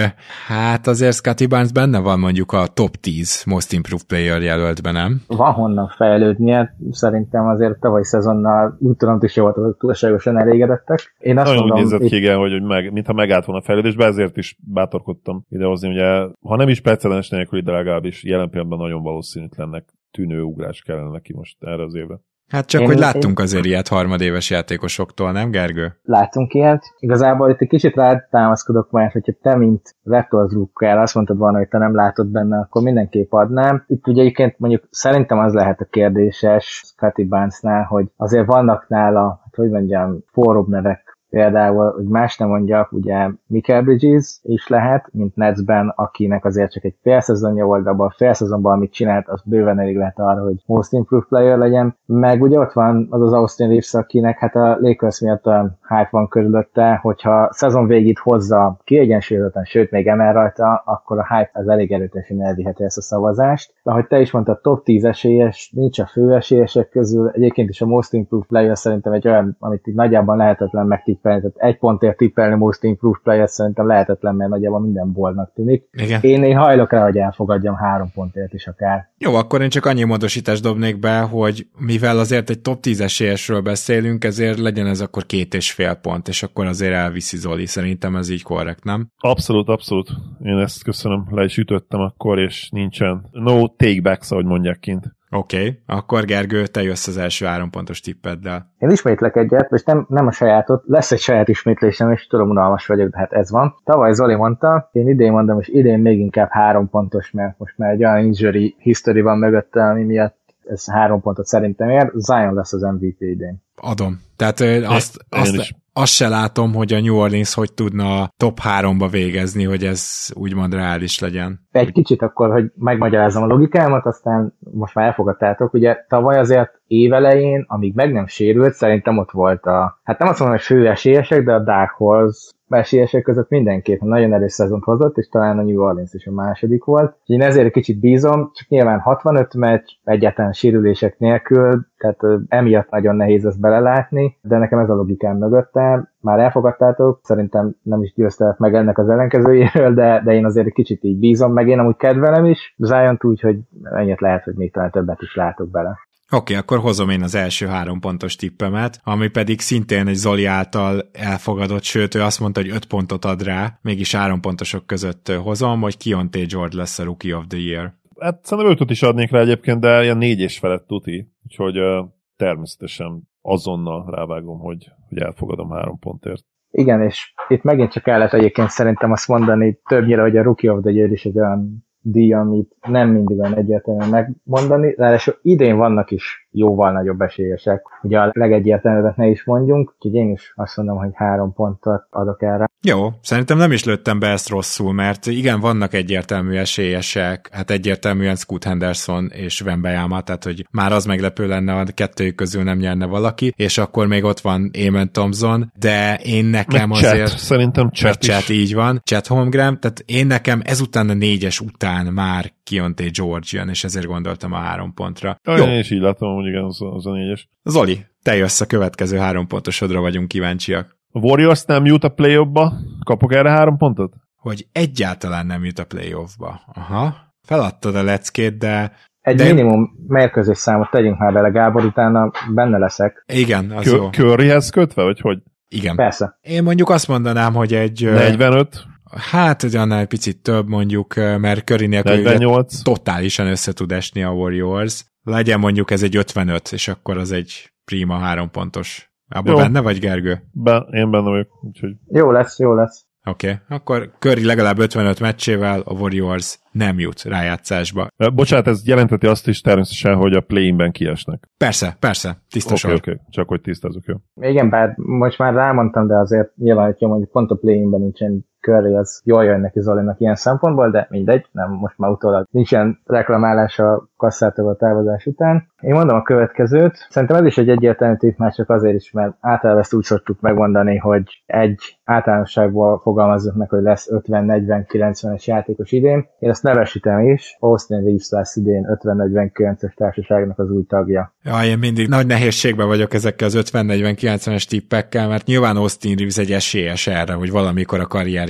hát azért Scotty Barnes benne van mondjuk a top 10 Most Improved Player jelöltben, nem? Van honnan fejlődnie. Szerintem azért tavaly szezonnal úttörönt is jó volt, túlságosan elégedettek. Én azt Nagyon mondom, úgy nézett ki, igen, hogy, hogy meg, mintha megállt volna a fejlődésbe, ezért is bátorkodtam idehozni. Ugye, ha nem is precedens nélkül, de legalábbis jelen pillanatban nagyon valószínűtlennek tűnő ugrás kellene neki most erre az évre. Hát csak, én, hogy láttunk én... azért ilyet harmadéves játékosoktól, nem Gergő? Láttunk ilyet. Igazából itt egy kicsit rátámaszkodok, mert hogyha te, mint Vector Drucker azt mondtad volna, hogy te nem látod benne, akkor mindenképp adnám. Itt ugye egyébként mondjuk szerintem az lehet a kérdéses Scotty Barnesnál, hogy azért vannak nála, hát hogy mondjam, forróbb nevek Például, hogy más nem mondjak, ugye Michael Bridges is lehet, mint Netsben, akinek azért csak egy fél szezonja volt, de abban a fél szezonban, amit csinált, az bőven elég lehet arra, hogy most improved player legyen. Meg ugye ott van az az Austin Reeves, akinek hát a Lakers miatt olyan hype van körülötte, hogyha szezon végét hozza kiegyensúlyozottan, sőt még emel rajta, akkor a hype az elég erőteljesen elviheti ezt a szavazást. De ahogy te is mondtad, top 10 esélyes, nincs a fő esélyesek közül, egyébként is a most improved player szerintem egy olyan, amit itt nagyjából lehetetlen megtippelni tippelni, tehát egy pontért tippelni Most Improved Player szerintem lehetetlen, mert nagyjából minden boldnak tűnik. Igen. Én, én hajlok rá, hogy elfogadjam három pontért is akár. Jó, akkor én csak annyi módosítást dobnék be, hogy mivel azért egy top 10 esélyesről beszélünk, ezért legyen ez akkor két és fél pont, és akkor azért elviszi Zoli, szerintem ez így korrekt, nem? Abszolút, abszolút. Én ezt köszönöm, le is ütöttem akkor, és nincsen no take backs, ahogy mondják kint. Oké, okay. akkor Gergő, te jössz az első három pontos tippeddel. Én ismétlek egyet, és nem, nem a sajátot, lesz egy saját ismétlésem, és tudom, unalmas vagyok, de hát ez van. Tavaly Zoli mondta, én idén mondom, és idén még inkább három pontos, mert most már egy olyan injury history van mögötte, ami miatt ez három pontot szerintem ér. Zion lesz az MVP idén. Adom. Tehát azt, azt, azt se látom, hogy a New Orleans hogy tudna a top 3-ba végezni, hogy ez úgymond reális legyen. Egy kicsit akkor, hogy megmagyarázom a logikámat, aztán most már elfogadtátok, ugye tavaly azért évelején, amíg meg nem sérült, szerintem ott volt a, hát nem azt mondom, hogy fő esélyesek, de a Dark Horse esélyesek között mindenképp nagyon erős szezont hozott, és talán a New Orleans is a második volt. Én ezért kicsit bízom, csak nyilván 65 meccs, egyáltalán sérülések nélkül, tehát emiatt nagyon nehéz ezt belelátni, de nekem ez a logikám mögötte. Már elfogadtátok, szerintem nem is győztelek meg ennek az ellenkezőjéről, de, de én azért egy kicsit így bízom, meg én amúgy kedvelem is, zion úgy, hogy ennyit lehet, hogy még talán többet is látok bele. Oké, okay, akkor hozom én az első három pontos tippemet, ami pedig szintén egy Zoli által elfogadott, sőt, ő azt mondta, hogy öt pontot ad rá, mégis három pontosok között hozom, hogy Kionté George lesz a Rookie of the Year. Hát szerintem ötöt is adnék rá egyébként, de ilyen négy és felett tuti, úgyhogy uh, természetesen azonnal rávágom, hogy, hogy elfogadom három pontért. Igen, és itt megint csak kellett egyébként szerintem azt mondani többnyire, hogy a Rookie of the Year is egy olyan díj, amit nem mindig van egyértelműen megmondani, ráadásul idén vannak is jóval nagyobb esélyesek. Ugye a legegyértelműbbet ne is mondjunk, úgyhogy én is azt mondom, hogy három pontot adok erre. Jó, szerintem nem is lőttem be ezt rosszul, mert igen, vannak egyértelmű esélyesek, hát egyértelműen Scoot Henderson és Wembanyama, tehát hogy már az meglepő lenne, a kettőjük közül nem nyerne valaki, és akkor még ott van Eamon Thompson, de én nekem Meg azért... Chat, szerintem chat, chat így van, Chat Holmgren, tehát én nekem ezután a négyes után már Kionté George jön, és ezért gondoltam a három pontra. Jó. Én is így látom, igen, az, az a négyes. Zoli, te jössz a következő három pontosodra vagyunk kíváncsiak. A Warriors nem jut a playoffba? Kapok erre három pontot? Hogy egyáltalán nem jut a playoffba. Aha. Feladtad a leckét, de egy de... minimum mérkőzés számot tegyünk már bele, Gábor, utána benne leszek. Igen, az Kö- jó. Curryhez kötve, vagy hogy? Igen. Persze. Én mondjuk azt mondanám, hogy egy... 45? Hát, hogy annál egy picit több mondjuk, mert Curry nélkül totálisan össze tud esni a Warriors. Legyen mondjuk ez egy 55, és akkor az egy prima három pontos. Abban jó. benne vagy, Gergő? Be, én benne vagyok, úgyhogy... Jó lesz, jó lesz. Oké, okay. akkor Curry legalább 55 meccsével a Warriors nem jut rájátszásba. Bocsánat, ez jelenteti azt is természetesen, hogy a play-inben kiesnek. Persze, persze, tiszta Oké, okay, okay. csak hogy tisztázok, jó. Igen, bár most már rámondtam, de azért nyilván, hogyha mondjuk pont a play-inben nincsen Curry az jól jön neki Zolinak ilyen szempontból, de mindegy, nem, most már utólag nincsen reklamálás a kasszától a távozás után. Én mondom a következőt, szerintem ez is egy egyértelmű már csak azért is, mert általában ezt úgy szoktuk megmondani, hogy egy általánosságból fogalmazzuk meg, hogy lesz 50-40-90-es játékos idén. Én ezt nevesítem is, Austin Reeves lesz idén 50-49-es társaságnak az új tagja. Ja, én mindig nagy nehézségben vagyok ezekkel az 50-40-90-es tippekkel, mert nyilván Austin Reeves egy esélyes erre, hogy valamikor a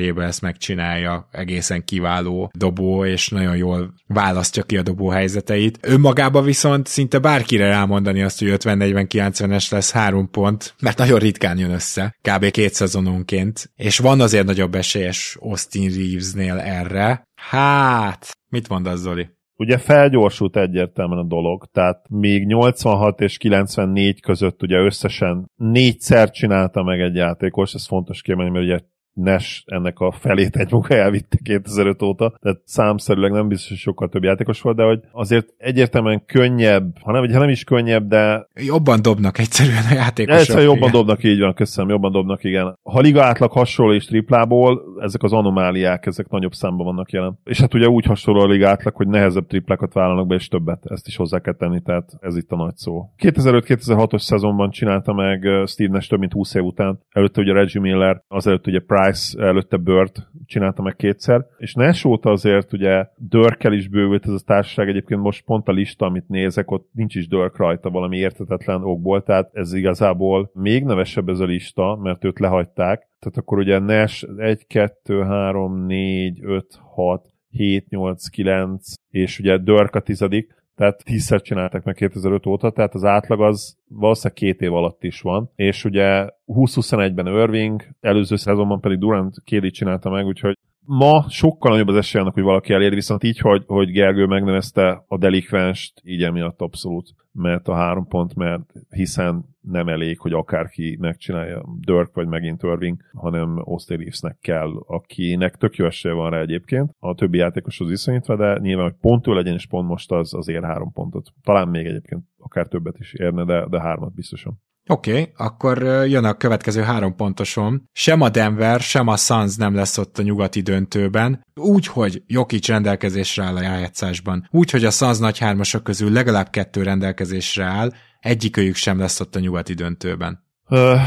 karrierjében ezt megcsinálja, egészen kiváló dobó, és nagyon jól választja ki a dobó helyzeteit. Önmagában viszont szinte bárkire rámondani azt, hogy 50-40-90-es lesz három pont, mert nagyon ritkán jön össze, kb. két szezononként, és van azért nagyobb esélyes Austin Reevesnél erre. Hát, mit mondasz Zoli? ugye felgyorsult egyértelműen a dolog, tehát még 86 és 94 között ugye összesen négyszer csinálta meg egy játékos, ez fontos kiemelni, mert ugye Nash ennek a felét egy munka elvitte 2005 óta, tehát számszerűleg nem biztos, hogy sokkal több játékos volt, de hogy azért egyértelműen könnyebb, ha nem, ha nem is könnyebb, de... Jobban dobnak egyszerűen a játékosok. Egyszerűen jobban igen. dobnak, így van, köszönöm, jobban dobnak, igen. Ha liga átlag hasonló és triplából, ezek az anomáliák, ezek nagyobb számban vannak jelen. És hát ugye úgy hasonló a liga átlag, hogy nehezebb triplákat vállalnak be, és többet, ezt is hozzá kell tenni, tehát ez itt a nagy szó. 2005-2006-os szezonban csinálta meg Steve Nash több mint 20 év után, előtte ugye Reggie Miller, azelőtt ugye Price Price előtte Bört csinálta meg kétszer, és Nash óta azért ugye Dörkel is bővült ez a társaság, egyébként most pont a lista, amit nézek, ott nincs is Dörk rajta valami értetetlen okból, tehát ez igazából még nevesebb ez a lista, mert őt lehagyták, tehát akkor ugye Nash 1, 2, 3, 4, 5, 6, 7, 8, 9, és ugye Dörk a tizedik, tehát tízszer csináltak meg 2005 óta, tehát az átlag az valószínűleg két év alatt is van, és ugye 20-21-ben Irving, előző szezonban pedig Durant Kéli csinálta meg, úgyhogy ma sokkal nagyobb az esély annak, hogy valaki elér, viszont így, hogy, hogy Gergő megnevezte a delikvenst, így emiatt abszolút mert a három pont, mert hiszen nem elég, hogy akárki megcsinálja Dirk vagy megint Irving, hanem Austin Reevesnek kell, akinek tök jó esélye van rá egyébként, a többi játékoshoz viszonyítva, de nyilván, hogy pont ő legyen, és pont most az, az ér három pontot. Talán még egyébként akár többet is érne, de, de hármat biztosan. Oké, okay, akkor jön a következő három pontosom. Sem a Denver, sem a Suns nem lesz ott a nyugati döntőben. Úgy, hogy Jokic rendelkezésre áll a rájátszásban. Úgy, a Suns nagy hármasok közül legalább kettő rendelkezésre áll, egyikőjük sem lesz ott a nyugati döntőben. Uh,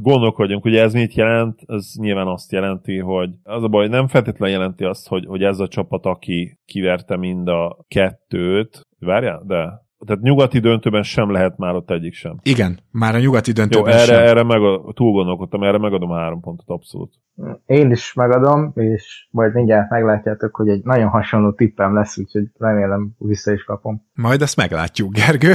gondolkodjunk, hogy ez mit jelent? Ez nyilván azt jelenti, hogy az a baj, nem feltétlenül jelenti azt, hogy, hogy ez a csapat, aki kiverte mind a kettőt, várjál, de tehát nyugati döntőben sem lehet már ott egyik sem. Igen, már a nyugati döntőben Jó, erre, sem. erre meg, túl gondolkodtam, erre megadom a három pontot, abszolút. Én is megadom, és majd mindjárt meglátjátok, hogy egy nagyon hasonló tippem lesz, úgyhogy remélem vissza is kapom. Majd azt meglátjuk, Gergő.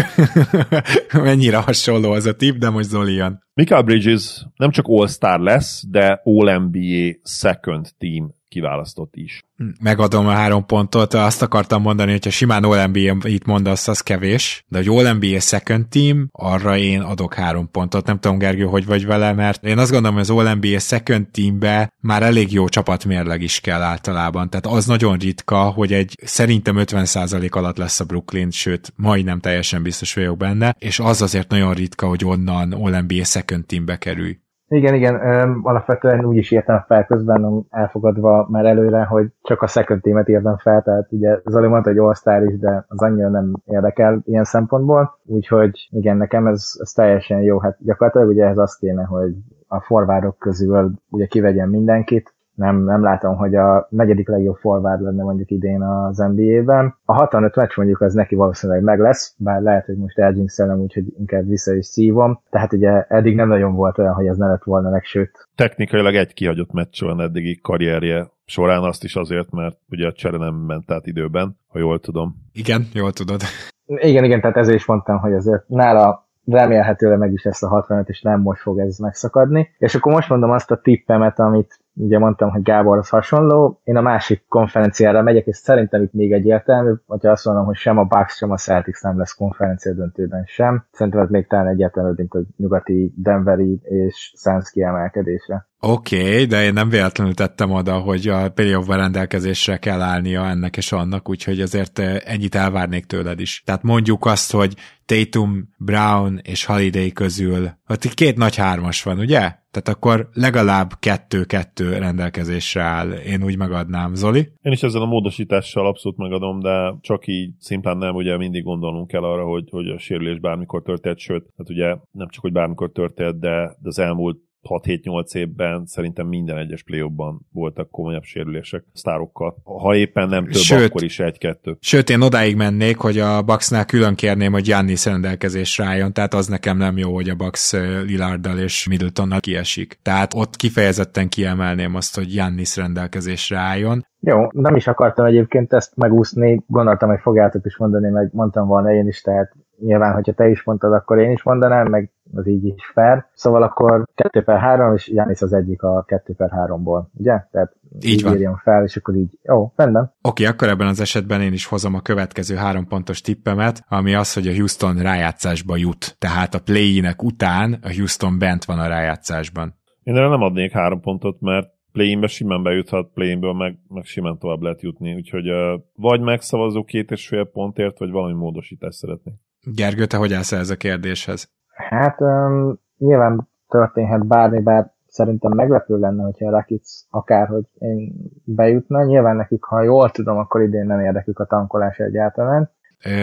Mennyire hasonló az a tipp, de most Zoli jön. Michael Bridges nem csak All-Star lesz, de All-NBA Second Team kiválasztott is. Megadom a három pontot, azt akartam mondani, hogyha simán All-NBA itt mondasz, az kevés, de hogy All-NBA second team, arra én adok három pontot. Nem tudom, Gergő, hogy vagy vele, mert én azt gondolom, hogy az All-NBA second teambe már elég jó csapatmérleg is kell általában. Tehát az nagyon ritka, hogy egy szerintem 50% alatt lesz a Brooklyn, sőt, majdnem teljesen biztos vagyok benne, és az azért nagyon ritka, hogy onnan All-NBA second teambe kerülj. Igen, igen, öm, alapvetően úgy is írtam fel közben, elfogadva már előre, hogy csak a second teamet írtam fel, tehát ugye Zoli mondta, hogy all is, de az annyira nem érdekel ilyen szempontból, úgyhogy igen, nekem ez, ez teljesen jó, hát gyakorlatilag ugye ez az kéne, hogy a forvárok közül ugye kivegyen mindenkit, nem, nem látom, hogy a negyedik legjobb forward lenne mondjuk idén az NBA-ben. A 65 meccs mondjuk az neki valószínűleg meg lesz, bár lehet, hogy most elgyinkszelem, úgyhogy inkább vissza is szívom. Tehát ugye eddig nem nagyon volt olyan, hogy ez ne lett volna meg, sőt. Technikailag egy kihagyott meccs van eddigi karrierje során, azt is azért, mert ugye a csere nem ment át időben, ha jól tudom. Igen, jól tudod. Igen, igen, tehát ezért is mondtam, hogy azért nála remélhetőleg meg is lesz a 65, és nem most fog ez megszakadni. És akkor most mondom azt a tippemet, amit ugye mondtam, hogy az hasonló, én a másik konferenciára megyek, és szerintem itt még egyértelmű, hogyha azt mondom, hogy sem a Bucks, sem a Celtics nem lesz konferencia döntőben sem. Szerintem ez még talán egyértelmű, mint a nyugati Denveri és Suns kiemelkedése. Oké, okay, de én nem véletlenül tettem oda, hogy a playoff rendelkezésre kell állnia ennek és annak, úgyhogy azért eh, ennyit elvárnék tőled is. Tehát mondjuk azt, hogy Tatum, Brown és Holiday közül, ott itt két nagy hármas van, ugye? Tehát akkor legalább kettő-kettő rendelkezésre áll. Én úgy megadnám. Zoli? Én is ezzel a módosítással abszolút megadom, de csak így szimplán nem, ugye mindig gondolnunk kell arra, hogy, hogy a sérülés bármikor történt, sőt, hát ugye nem csak, hogy bármikor történt, de, de az elmúlt 6-7-8 évben szerintem minden egyes play voltak komolyabb sérülések sztárokkal. Ha éppen nem több, sőt, akkor is egy-kettő. Sőt, én odáig mennék, hogy a Bucksnál külön kérném, hogy Jannis rendelkezésre álljon, tehát az nekem nem jó, hogy a Bucks Lillarddal és Middletonnal kiesik. Tehát ott kifejezetten kiemelném azt, hogy Jannis rendelkezésre álljon. Jó, nem is akartam egyébként ezt megúszni, gondoltam, hogy fogjátok is mondani, meg mondtam volna én is, tehát nyilván, hogyha te is mondtad, akkor én is mondanám, meg az így is fair. Szóval akkor 2 per 3, és Jánisz az egyik a 2 per 3-ból, ugye? Tehát így, így van. írjam fel, és akkor így, jó, rendben. Oké, okay, akkor ebben az esetben én is hozom a következő három pontos tippemet, ami az, hogy a Houston rájátszásba jut. Tehát a play után a Houston bent van a rájátszásban. Én erre nem adnék három pontot, mert play-inbe simán bejuthat, play-inből meg, meg simán tovább lehet jutni, úgyhogy uh, vagy megszavazó két és fél pontért, vagy valami módosítást szeretnék. Gergő, te hogy állsz ez a kérdéshez? Hát um, nyilván történhet bármi, bár szerintem meglepő lenne, hogyha a Rakic akárhogy én bejutna. Nyilván nekik, ha jól tudom, akkor idén nem érdekük a tankolás egyáltalán.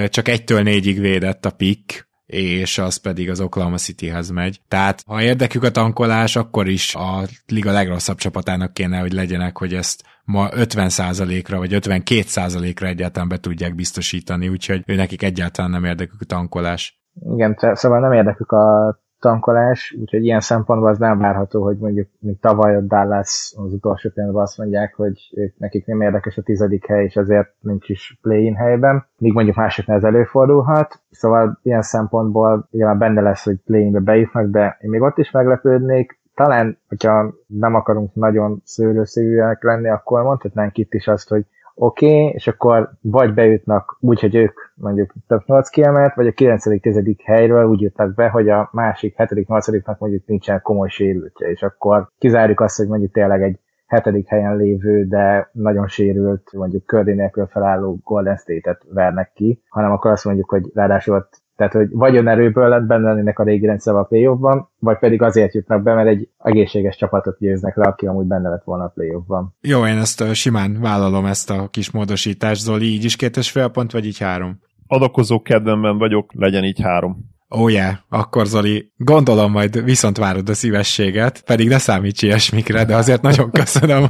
Csak egytől négyig védett a pick, és az pedig az Oklahoma Cityhez megy. Tehát ha érdekük a tankolás, akkor is a liga legrosszabb csapatának kéne, hogy legyenek, hogy ezt ma 50%-ra vagy 52%-ra egyáltalán be tudják biztosítani, úgyhogy ő nekik egyáltalán nem érdekük a tankolás. Igen, szóval nem érdekük a tankolás, úgyhogy ilyen szempontból az nem várható, hogy mondjuk még tavaly a Dallas az utolsó pillanatban azt mondják, hogy ők, nekik nem érdekes a tizedik hely, és ezért nincs is play-in helyben, míg mondjuk másoknál ez előfordulhat, szóval ilyen szempontból már benne lesz, hogy play-inbe bejutnak, de én még ott is meglepődnék, talán, hogyha nem akarunk nagyon szőlőszívűek lenni, akkor mondhatnánk itt is azt, hogy oké, okay, és akkor vagy bejutnak úgy, hogy ők mondjuk több 8 kiemelt, vagy a 9.-10. helyről úgy jutnak be, hogy a másik 7.-8.-nak mondjuk nincsen komoly sérültje, és akkor kizárjuk azt, hogy mondjuk tényleg egy hetedik helyen lévő, de nagyon sérült, mondjuk Curdy nélkül felálló Golden State-et vernek ki, hanem akkor azt mondjuk, hogy ráadásul ott tehát, hogy vagy önerőből lett benne lennének a régi rendszer a playoffban, vagy pedig azért jutnak be, mert egy egészséges csapatot győznek le, aki amúgy benne lett volna a playoffban. Jó, én ezt simán vállalom ezt a kis módosítást, Zoli, így is két és fél pont, vagy így három? Adakozó kedvemben vagyok, legyen így három. Ó, oh yeah, akkor Zoli, gondolom majd viszont várod a szívességet, pedig ne számíts ilyesmikre, de azért nagyon köszönöm.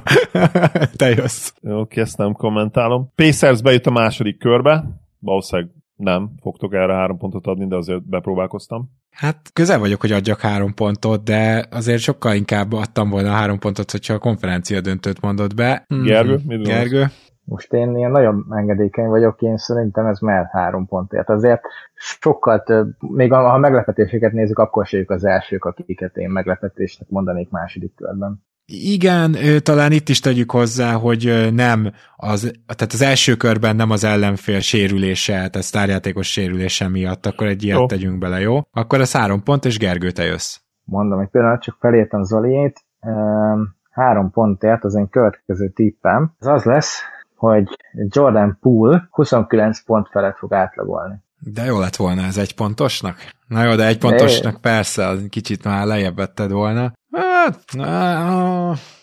Te jössz. Oké, ezt nem kommentálom. Pacers bejut a második körbe, valószínűleg nem fogtok erre három pontot adni, de azért bepróbálkoztam. Hát közel vagyok, hogy adjak három pontot, de azért sokkal inkább adtam volna három pontot, hogyha a konferencia döntőt mondod be. Gergő, mit Gergő? Most én ilyen nagyon engedékeny vagyok, én szerintem ez már három pontért. Azért sokkal több, még ha meglepetéseket nézzük, akkor se az elsők, akiket én meglepetésnek mondanék második körben. Igen, talán itt is tegyük hozzá, hogy nem az, tehát az első körben nem az ellenfél sérülése, tehát sztárjátékos sérülése miatt, akkor egy ilyet jó. tegyünk bele, jó? Akkor a három pont, és Gergő, te jössz. Mondom egy pillanat, csak felírtam Zoliét. Három pontért az én következő tippem. Ez az lesz, hogy Jordan Poole 29 pont felett fog átlagolni. De jó lett volna ez egy pontosnak. Na jó, de egy pontosnak de... persze, az kicsit már lejjebb vetted volna. Hát,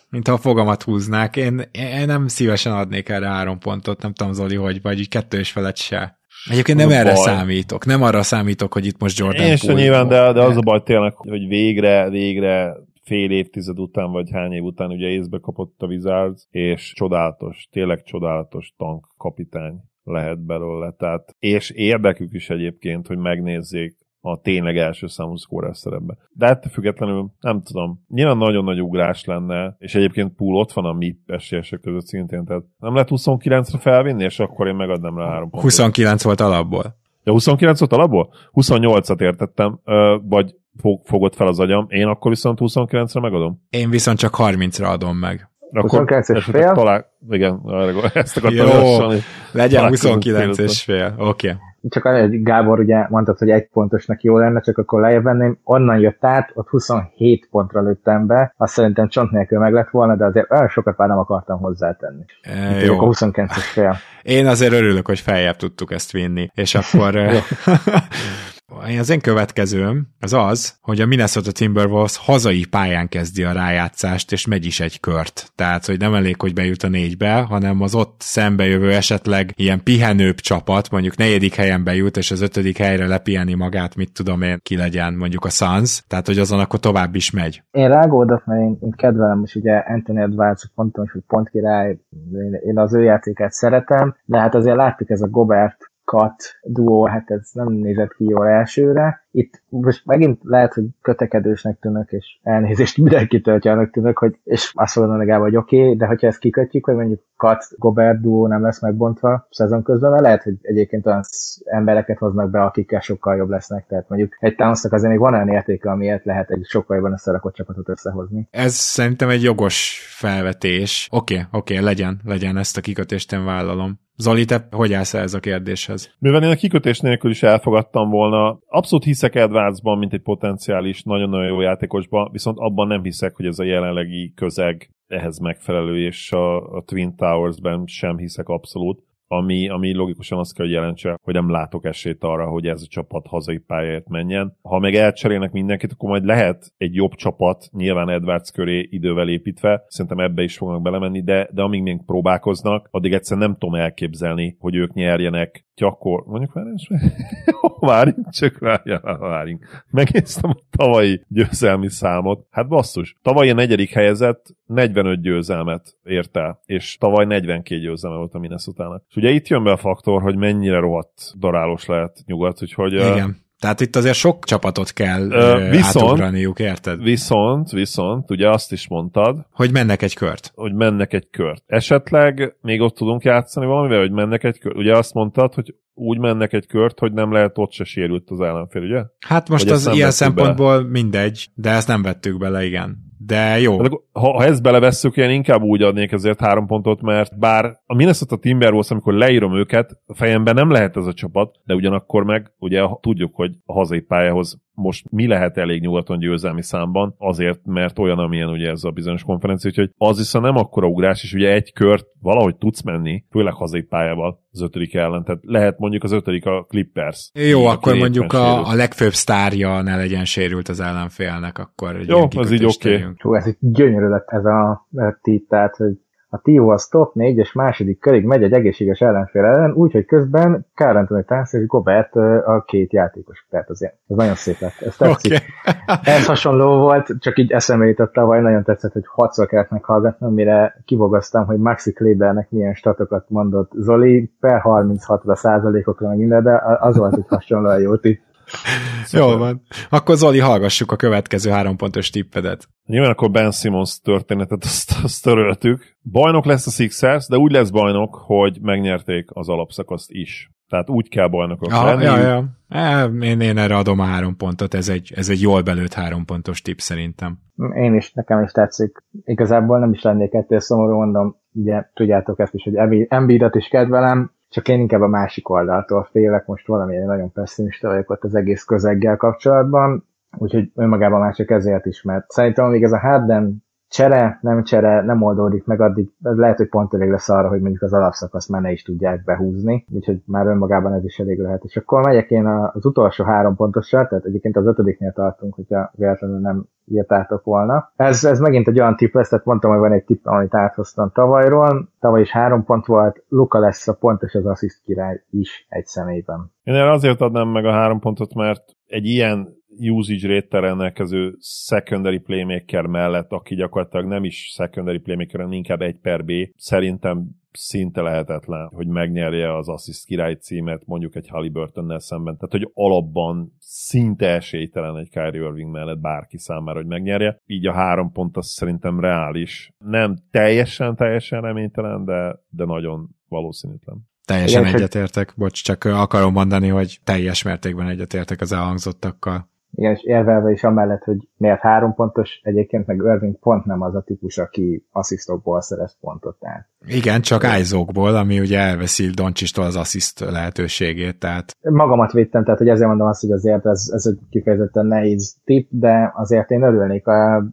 mint ha a fogamat húznák. Én, én nem szívesen adnék erre három pontot, nem tudom Zoli, hogy vagy így kettő és felett se. Egyébként nem erre baj. számítok, nem arra számítok, hogy itt most Jordan Én sem nyilván, de, de az a baj tényleg, hogy végre, végre fél évtized után, vagy hány év után ugye észbe kapott a Wizards, és csodálatos, tényleg csodálatos tank kapitány lehet belőle. Tehát, és érdekük is egyébként, hogy megnézzék a tényleg első számú szkórer szerepbe. De ettől függetlenül nem tudom, nyilván nagyon nagy ugrás lenne, és egyébként pool ott van a mi esélyesek között szintén, tehát nem lehet 29-re felvinni, és akkor én megadnám rá három pontot. 29 volt alapból. Ja, 29 volt alapból? 28-at értettem, vagy fogod fel az agyam, én akkor viszont 29-re megadom? Én viszont csak 30-ra adom meg. Akkor 29 és fél? Talál, igen, ezt akartam Jó, legyen 29 és fél, oké. Okay csak egy Gábor ugye mondtad, hogy egy pontosnak jó lenne, csak akkor lejjebb venném, onnan jött át, ott 27 pontra lőttem be, azt szerintem csont nélkül meg lett volna, de azért olyan sokat már nem akartam hozzátenni. E, jó. A 29 fél. Én azért örülök, hogy feljebb tudtuk ezt vinni, és akkor az én következőm az az, hogy a Minnesota Timberwolves hazai pályán kezdi a rájátszást, és megy is egy kört. Tehát, hogy nem elég, hogy bejut a négybe, hanem az ott szembejövő esetleg ilyen pihenőbb csapat, mondjuk negyedik helyen bejut, és az ötödik helyre lepiheni magát, mit tudom én, ki legyen mondjuk a Suns, tehát, hogy azon akkor tovább is megy. Én rágódok, mert én, én kedvelem is ugye Anthony Edwards, ponton, hogy pont király, én az ő játékát szeretem, de hát azért láttuk ez a Gobert kat duó, hát ez nem nézett ki jól elsőre. Itt most megint lehet, hogy kötekedősnek tűnök, és elnézést mindenkitől annak tűnök, hogy, és azt mondom legalább, hogy oké, okay, de hogyha ezt kikötjük, hogy mondjuk Kat Gobert duó nem lesz megbontva szezon közben, mert lehet, hogy egyébként olyan embereket hoznak be, akikkel sokkal jobb lesznek. Tehát mondjuk egy towns azért még van olyan értéke, amiért lehet egy sokkal jobban összerakott csapatot összehozni. Ez szerintem egy jogos felvetés. Oké, okay, oké, okay, legyen, legyen, ezt a kikötést én vállalom. Zoli, te hogy állsz ez a kérdéshez? Mivel én a kikötés nélkül is elfogadtam volna, abszolút hiszek Edwardsban, mint egy potenciális, nagyon-nagyon jó játékosban, viszont abban nem hiszek, hogy ez a jelenlegi közeg ehhez megfelelő, és a, a Twin Towers-ben sem hiszek abszolút ami, ami logikusan azt kell, hogy jelentse, hogy nem látok esélyt arra, hogy ez a csapat hazai pályáért menjen. Ha meg elcserélnek mindenkit, akkor majd lehet egy jobb csapat, nyilván Edwards köré idővel építve, szerintem ebbe is fognak belemenni, de, de amíg még próbálkoznak, addig egyszerűen nem tudom elképzelni, hogy ők nyerjenek gyakor, mondjuk már is, várjunk, csak várjunk, várjunk. Megnéztem a tavalyi győzelmi számot. Hát basszus, tavaly a negyedik helyezett 45 győzelmet ért el, és tavaly 42 győzelme volt a minnesota És ugye itt jön be a faktor, hogy mennyire rohadt darálós lehet nyugat, úgyhogy... Igen. Tehát itt azért sok csapatot kell uh, viszont, átugraniuk, érted? Viszont, viszont, ugye azt is mondtad. Hogy mennek egy kört. Hogy mennek egy kört. Esetleg még ott tudunk játszani valamivel, hogy mennek egy kört. Ugye azt mondtad, hogy úgy mennek egy kört, hogy nem lehet ott se sérült az ellenfél, ugye? Hát most Vagy az ilyen szempontból be? mindegy, de ezt nem vettük bele, igen de jó. Hát, ha, ha ezt belevesszük, én inkább úgy adnék ezért három pontot, mert bár a Minnesota Timberwolves, amikor leírom őket, fejemben nem lehet ez a csapat, de ugyanakkor meg ugye tudjuk, hogy a hazai pályához most mi lehet elég nyugaton győzelmi számban, azért, mert olyan, amilyen ugye ez a bizonyos konferencia, úgyhogy az viszont nem akkora ugrás, és ugye egy kört valahogy tudsz menni, főleg hazai pályával az ötödik ellen, tehát lehet mondjuk az ötödik a Clippers. Jó, akkor mondjuk a, a legfőbb sztárja ne legyen sérült az ellenfélnek, akkor Jó, az így oké. Okay. Jó, ez egy gyönyörű lett ez a tít, tehát, hogy a Tio az top 4 és második körig megy egy egészséges ellenfél ellen, úgyhogy közben Carl Anthony Towns és Gobert a két játékos. Tehát az ilyen, ez nagyon szép lett. Ez tetszik. Okay. ez hasonló volt, csak így eszembe jutott tavaly, nagyon tetszett, hogy hatszor kellett meghallgatnom, mire kivogoztam, hogy Maxi Klebernek milyen statokat mondott Zoli, per 36-ra százalékokra meg minden, de az volt, hogy hasonlóan jó itt. Jó van. Akkor Zoli, hallgassuk a következő három pontos tippedet. Nyilván akkor Ben Simmons történetet azt, azt töröltük. Bajnok lesz a Sixers, de úgy lesz bajnok, hogy megnyerték az alapszakaszt is. Tehát úgy kell bajnokok ja, lenni. Ja, ja. E, én, én erre adom a három pontot, ez egy, ez egy jól belőtt három pontos tipp szerintem. Én is, nekem is tetszik. Igazából nem is lennék ettől szomorú, mondom, ugye tudjátok ezt is, hogy Embiidat is kedvelem, csak én inkább a másik oldaltól félek, most valamilyen nagyon pessimista vagyok ott az egész közeggel kapcsolatban, úgyhogy önmagában már csak ezért is, mert szerintem még ez a Harden csere, nem csere, nem oldódik meg, addig lehet, hogy pont elég lesz arra, hogy mondjuk az alapszakasz már ne is tudják behúzni, úgyhogy már önmagában ez is elég lehet. És akkor megyek én az utolsó három pontosra, tehát egyébként az ötödiknél tartunk, hogyha véletlenül nem írtátok volna. Ez, ez megint egy olyan tipp lesz, tehát mondtam, hogy van egy tipp, amit áthoztam tavalyról. Tavaly is három pont volt, Luka lesz a pontos az assziszt király is egy személyben. Én erre azért adnám meg a három pontot, mert egy ilyen usage rate rendelkező secondary playmaker mellett, aki gyakorlatilag nem is secondary playmaker, hanem inkább egy per B, szerintem szinte lehetetlen, hogy megnyerje az assist király címet mondjuk egy Halliburtonnel szemben. Tehát, hogy alapban szinte esélytelen egy Kyrie Irving mellett bárki számára, hogy megnyerje. Így a három pont az szerintem reális. Nem teljesen, teljesen reménytelen, de, de nagyon valószínűtlen. Teljesen Igen, egyetértek, bocs, csak akarom mondani, hogy teljes mértékben egyetértek az elhangzottakkal. Igen, és érvelve is amellett, hogy miért három pontos, egyébként meg Irving pont nem az a típus, aki asszisztokból szerez pontot. Tehát. Igen, csak ájzókból, ami ugye elveszi Doncsistól az assziszt lehetőségét. Tehát... Magamat védtem, tehát hogy ezért mondom azt, hogy azért ez, ez egy kifejezetten nehéz tip, de azért én örülnék.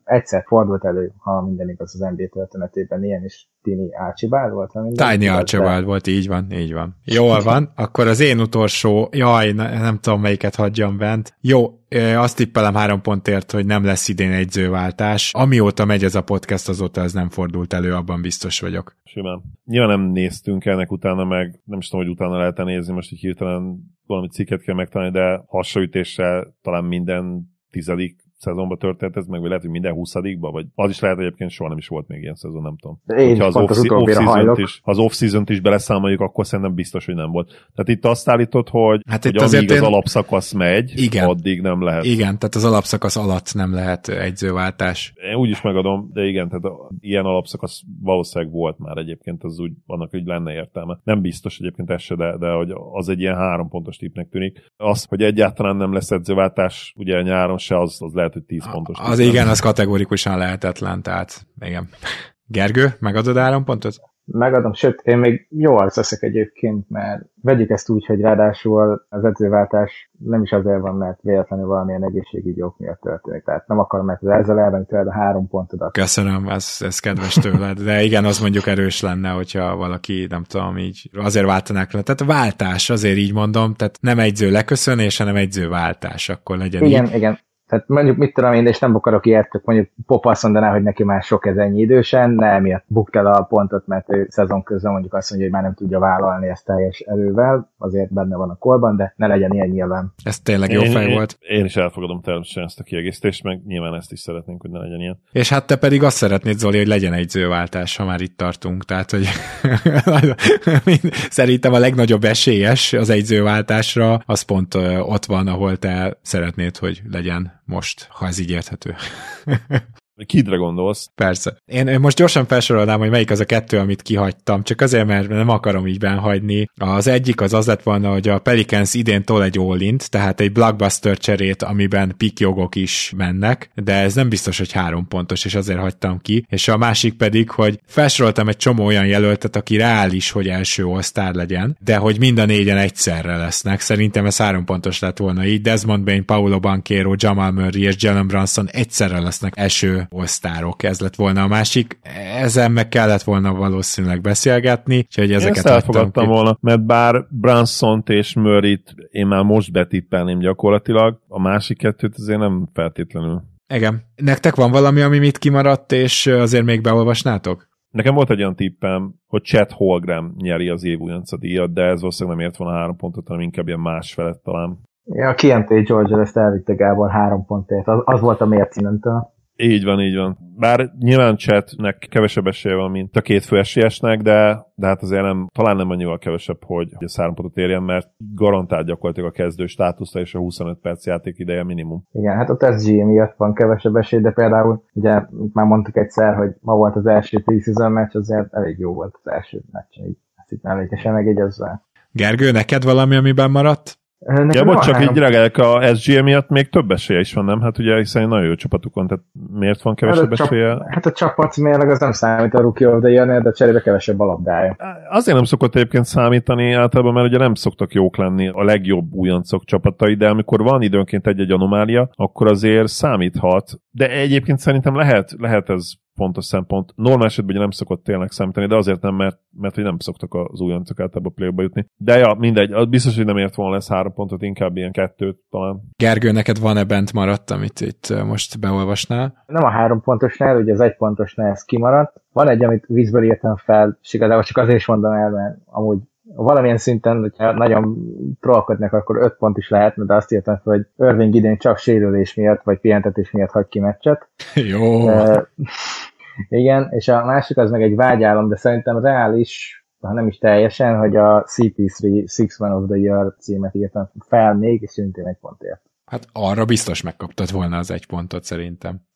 Egyszer fordult elő, ha minden igaz az NBA történetében, ilyen is Tini Archibald volt? Tiny Archibald de... volt, így van, így van. Jól van, akkor az én utolsó, jaj, nem tudom melyiket hagyjam bent. Jó, azt tippelem három pontért, hogy nem lesz idén egyzőváltás. Amióta megy ez a podcast, azóta ez nem fordult elő, abban biztos vagyok. Simán. Nyilván nem néztünk ennek utána meg, nem is tudom, hogy utána lehet nézni, most így hirtelen valami cikket kell megtalálni, de hasonlítéssel talán minden tizedik szezonban történt ez meg, lehet, hogy minden huszadikban, vagy az is lehet egyébként soha nem is volt még ilyen szezon, nem tudom. Én az off, az off is, az off-season is beleszámoljuk, akkor szerintem biztos, hogy nem volt. Tehát itt azt állítod, hogy, hát hogy itt amíg én... az alapszakasz megy, igen, addig nem lehet. Igen, tehát az alapszakasz alatt nem lehet egyzőváltás. Én úgy is megadom, de igen, tehát ilyen alapszakasz valószínűleg volt már egyébként, az úgy, annak hogy lenne értelme. Nem biztos egyébként ez se, de, de hogy az egy ilyen három pontos tipnek tűnik. Az, hogy egyáltalán nem lesz edzőváltás, ugye nyáron se, az, az lehet, lehet, hogy 10 pontos. Az igen, az kategórikusan lehetetlen, tehát igen. Gergő, megadod áram pontot? Megadom, sőt, én még jól leszek egyébként, mert vegyük ezt úgy, hogy ráadásul az edzőváltás nem is azért van, mert véletlenül valamilyen egészségügyi ok miatt történik. Tehát nem akarom, mert ezzel elvenni tőled a három pontodat. Köszönöm, ez, ez kedves tőled. De igen, az mondjuk erős lenne, hogyha valaki, nem tudom, így azért váltanák le. Tehát a váltás, azért így mondom, tehát nem egyző leköszönés, hanem egyző váltás, akkor legyen Igen, így. igen. Tehát mondjuk mit tudom én, és nem akarok ilyet, mondjuk Pop azt mondaná, hogy neki már sok ez ennyi idősen, ne emiatt bukt el a pontot, mert ő szezon közben mondjuk azt mondja, hogy már nem tudja vállalni ezt teljes erővel, azért benne van a korban, de ne legyen ilyen nyilván. Ez tényleg jó fej volt. Én, én is elfogadom természetesen ezt a kiegészítést, meg nyilván ezt is szeretnénk, hogy ne legyen ilyen. És hát te pedig azt szeretnéd, Zoli, hogy legyen egy zőváltás, ha már itt tartunk. Tehát, hogy szerintem a legnagyobb esélyes az egyzőváltásra, az pont ott van, ahol te szeretnéd, hogy legyen most, ha ez így érthető. Kidre gondolsz? Persze. Én, én most gyorsan felsorolnám, hogy melyik az a kettő, amit kihagytam, csak azért, mert nem akarom így benhagyni. Az egyik az az lett volna, hogy a Pelicans idén tol egy all tehát egy blockbuster cserét, amiben pikjogok is mennek, de ez nem biztos, hogy három pontos, és azért hagytam ki. És a másik pedig, hogy felsoroltam egy csomó olyan jelöltet, aki reális, hogy első all legyen, de hogy mind a négyen egyszerre lesznek. Szerintem ez három pontos lett volna így. Desmond Bain, Paulo Banquero, Jamal Murray és Jalen Brunson egyszerre lesznek első osztárok, ez lett volna a másik. Ezen meg kellett volna valószínűleg beszélgetni, úgyhogy ezeket Én ezt elfogadtam volna, mert bár Branson és Murray-t én már most betippelném gyakorlatilag, a másik kettőt azért nem feltétlenül. Igen. Nektek van valami, ami mit kimaradt, és azért még beolvasnátok? Nekem volt egy olyan tippem, hogy Chet Holgram nyeri az év újonca díjat, de ez valószínűleg nem ért volna három pontot, hanem inkább ilyen más felett talán. Ja, a KMT Georgia ezt elvitte Gábor három pontért. Az, az volt a mércinentől. Így van, így van. Bár nyilván chatnek kevesebb esélye van, mint a két fő esélyesnek, de, de hát azért nem, talán nem annyival kevesebb, hogy a három pontot érjen, mert garantált gyakorlatilag a kezdő státuszta és a 25 perc játék ideje minimum. Igen, hát a SG miatt van kevesebb esély, de például ugye már mondtuk egyszer, hogy ma volt az első preseason meccs, azért elég jó volt az első meccs, így ezt itt mellékesen megjegyezve. Gergő, neked valami, amiben maradt? Nekem ja, bocs, csak három... így reagálok, a SGM miatt még több esélye is van, nem? Hát ugye hiszen nagyon jó csapatukon, tehát miért van kevesebb hát esélye? Csap, hát a csapat mérleg az nem számít a Rookie of the year de cserébe kevesebb a labdája. Azért nem szokott egyébként számítani általában, mert ugye nem szoktak jók lenni a legjobb újoncok csapatai, de amikor van időnként egy-egy anomália, akkor azért számíthat. De egyébként szerintem lehet, lehet ez fontos szempont. Normál esetben ugye nem szokott tényleg számítani, de azért nem, mert, mert hogy nem szoktak az újoncok általában play jutni. De ja, mindegy, az biztos, hogy nem ért volna lesz három pontot, inkább ilyen kettőt talán. Gergő, neked van-e bent maradt, amit itt most beolvasnál? Nem a három pontosnál, ugye az egy pontosnál ez kimaradt. Van egy, amit vízből írtam fel, és igazából csak azért is mondom el, mert amúgy valamilyen szinten, hogyha nagyon trollkodnak, akkor öt pont is lehetne, de azt írtam hogy Irving idén csak sérülés miatt, vagy pihentetés miatt hagy ki meccset. Jó. Igen, és a másik az meg egy vágyálom, de szerintem reális, ha nem is teljesen, hogy a CP3 Six Man of the Year címet írtam fel még, és szintén egy pontért. Hát arra biztos megkaptad volna az egy pontot szerintem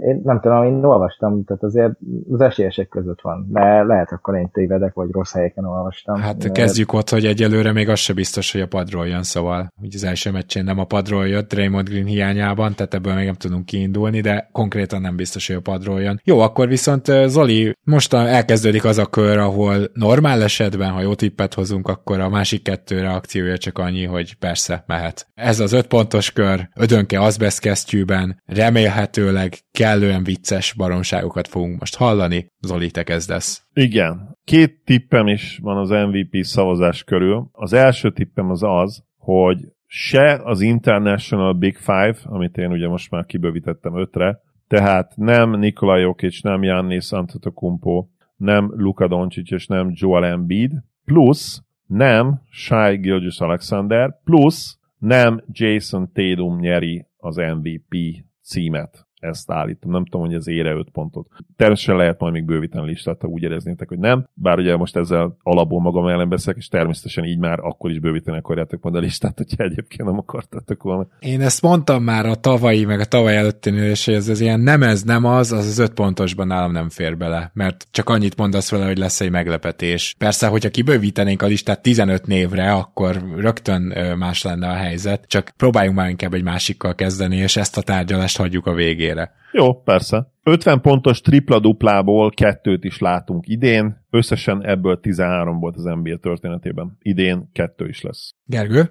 én nem tudom, én olvastam, tehát azért az esélyesek között van, de lehet akkor én tévedek, vagy rossz helyeken olvastam. Hát de... kezdjük ott, hogy egyelőre még az se biztos, hogy a padról jön, szóval úgy az első meccsén nem a padról jött Draymond Green hiányában, tehát ebből még nem tudunk kiindulni, de konkrétan nem biztos, hogy a padról jön. Jó, akkor viszont Zoli, most elkezdődik az a kör, ahol normál esetben, ha jó tippet hozunk, akkor a másik kettő reakciója csak annyi, hogy persze, mehet. Ez az öt pontos kör, ödönke azbeszkesztyűben, remélhetőleg kellően vicces baromságokat fogunk most hallani. Zoli, te kezdesz. Igen. Két tippem is van az MVP szavazás körül. Az első tippem az az, hogy se az International Big Five, amit én ugye most már kibővítettem ötre, tehát nem Nikola Jokic, nem Giannis Antetokounmpo, nem Luka Doncic és nem Joel Embiid, plusz nem Shai Gilgis Alexander, plusz nem Jason Tatum nyeri az MVP címet ezt állítom. Nem tudom, hogy ez ére 5 pontot. Természetesen lehet majd még bővíteni listát, ha úgy éreznétek, hogy nem. Bár ugye most ezzel alapból magam ellen beszélek, és természetesen így már akkor is bővíteni akarjátok majd a listát, hogyha egyébként nem akartátok volna. Én ezt mondtam már a tavalyi, meg a tavaly előtti és ez, ez ilyen nem ez, nem az, az az öt pontosban nálam nem fér bele, mert csak annyit mondasz vele, hogy lesz egy meglepetés. Persze, hogyha kibővítenénk a listát 15 névre, akkor rögtön más lenne a helyzet, csak próbáljunk már inkább egy másikkal kezdeni, és ezt a tárgyalást hagyjuk a végére végére. Jó, persze. 50 pontos tripla-duplából kettőt is látunk idén, összesen ebből 13 volt az NBA történetében. Idén kettő is lesz. Gergő?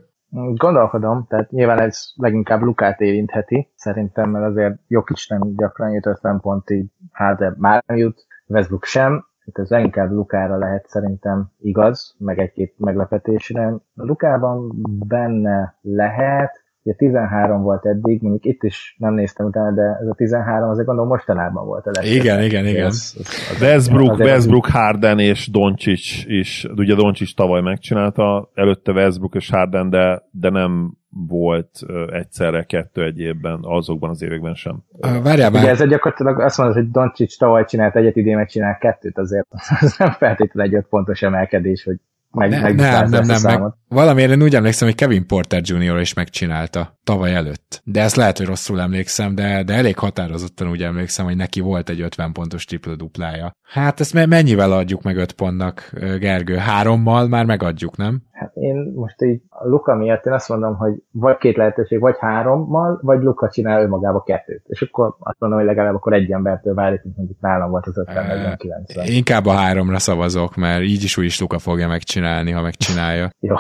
Gondolkodom, tehát nyilván ez leginkább Lukát érintheti, szerintem, mert azért Jokic nem gyakran jut 50 pontig, Harder már nem jut, Westbrook sem, itt ez leginkább Lukára lehet szerintem igaz, meg egy-két meglepetésre. Lukában benne lehet, Ugye 13 volt eddig, mondjuk itt is nem néztem utána, de ez a 13 azért gondolom mostanában volt a legtöbb. Igen, igen, igen. Ez, Westbrook, Westbrook, Harden és Doncic is, ugye Doncic tavaly megcsinálta, előtte Westbrook és Harden, de, de nem volt egyszerre kettő egy évben, azokban az években sem. Várjál már. Ugye ez gyakorlatilag azt mondod, hogy Doncic tavaly csinált egyet, idén megcsinál kettőt, azért az nem feltétlenül egy öt pontos emelkedés, hogy meg, ne, meg nem, nem, nem, meg valamiért én úgy emlékszem, hogy Kevin Porter Jr. is megcsinálta tavaly előtt. De ezt lehet, hogy rosszul emlékszem, de, de elég határozottan úgy emlékszem, hogy neki volt egy 50 pontos tripla duplája. Hát ezt mennyivel adjuk meg 5 pontnak, Gergő? Hárommal már megadjuk, nem? Hát én most így a Luka miatt én azt mondom, hogy vagy két lehetőség, vagy hárommal, vagy Luka csinál önmagába kettőt. És akkor azt mondom, hogy legalább akkor egy embertől válik, mint mondjuk nálam volt az 50 90 Inkább a háromra szavazok, mert így is úgy is Luka fogja megcsinálni, ha megcsinálja. Jó,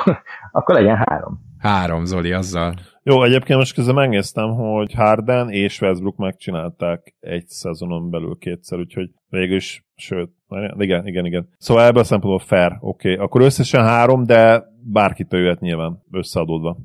akkor legyen három. Három, Zoli, azzal. Jó, egyébként most közben megnéztem, hogy Harden és Westbrook megcsinálták egy szezonon belül kétszer, úgyhogy végül is, sőt, igen, igen, igen. Szóval ebből a szempontból fair, oké. Okay. Akkor összesen három, de bárkitől jöhet nyilván összeadódva.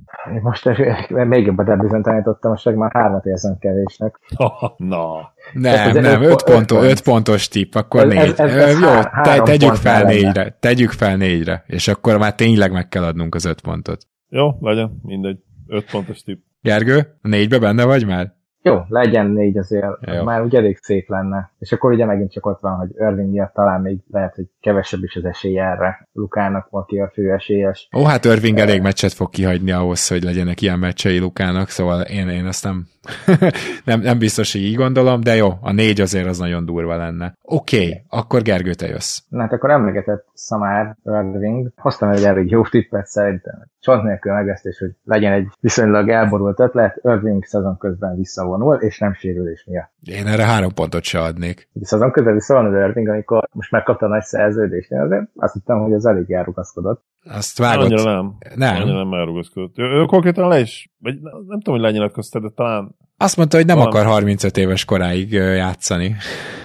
Most még jobban elbizonytalanítottam, most már hármat érzem kevésnek. Na. Nem, nem, nem, öt, pontos, öt pontos tipp, akkor ez, négy. Ez, ez, ez Jó, há- te, tegyük fel négyre, lenne. tegyük fel négyre, és akkor már tényleg meg kell adnunk az öt pontot. Jó, legyen, mindegy. Öt pontos tipp. Gergő, a négybe benne vagy már? Jó, legyen négy azért, Jó. már ugye elég szép lenne. És akkor ugye megint csak ott van, hogy Irving miatt talán még lehet, hogy kevesebb is az esély erre. Lukának, aki a fő esélyes. Ó, hát Irving elég meccset fog kihagyni ahhoz, hogy legyenek ilyen meccsei Lukának, szóval én, én azt nem, nem, nem biztos, hogy így gondolom, de jó, a négy azért az nagyon durva lenne. Oké, okay, akkor Gergő, te jössz. Na hát akkor emlegetett Samár Irving. Hoztam egy elég jó tippet szerintem. Csont nélkül megvesztés, hogy legyen egy viszonylag elborult ötlet, Irving szezon közben visszavonul, és nem sérülés miatt. Én erre három pontot se adnék. Szezon közben visszavonul Irving, amikor most megkapta a nagy szerződést, én azért azt hittem, hogy az elég elrugaszkodott. Azt vágott. Annyira nem. Nem. Annyira nem elrugaszkodott. Ő, ő konkrétan le is, vagy nem tudom, hogy lenyilatkozta, de talán azt mondta, hogy nem valami... akar 35 éves koráig játszani.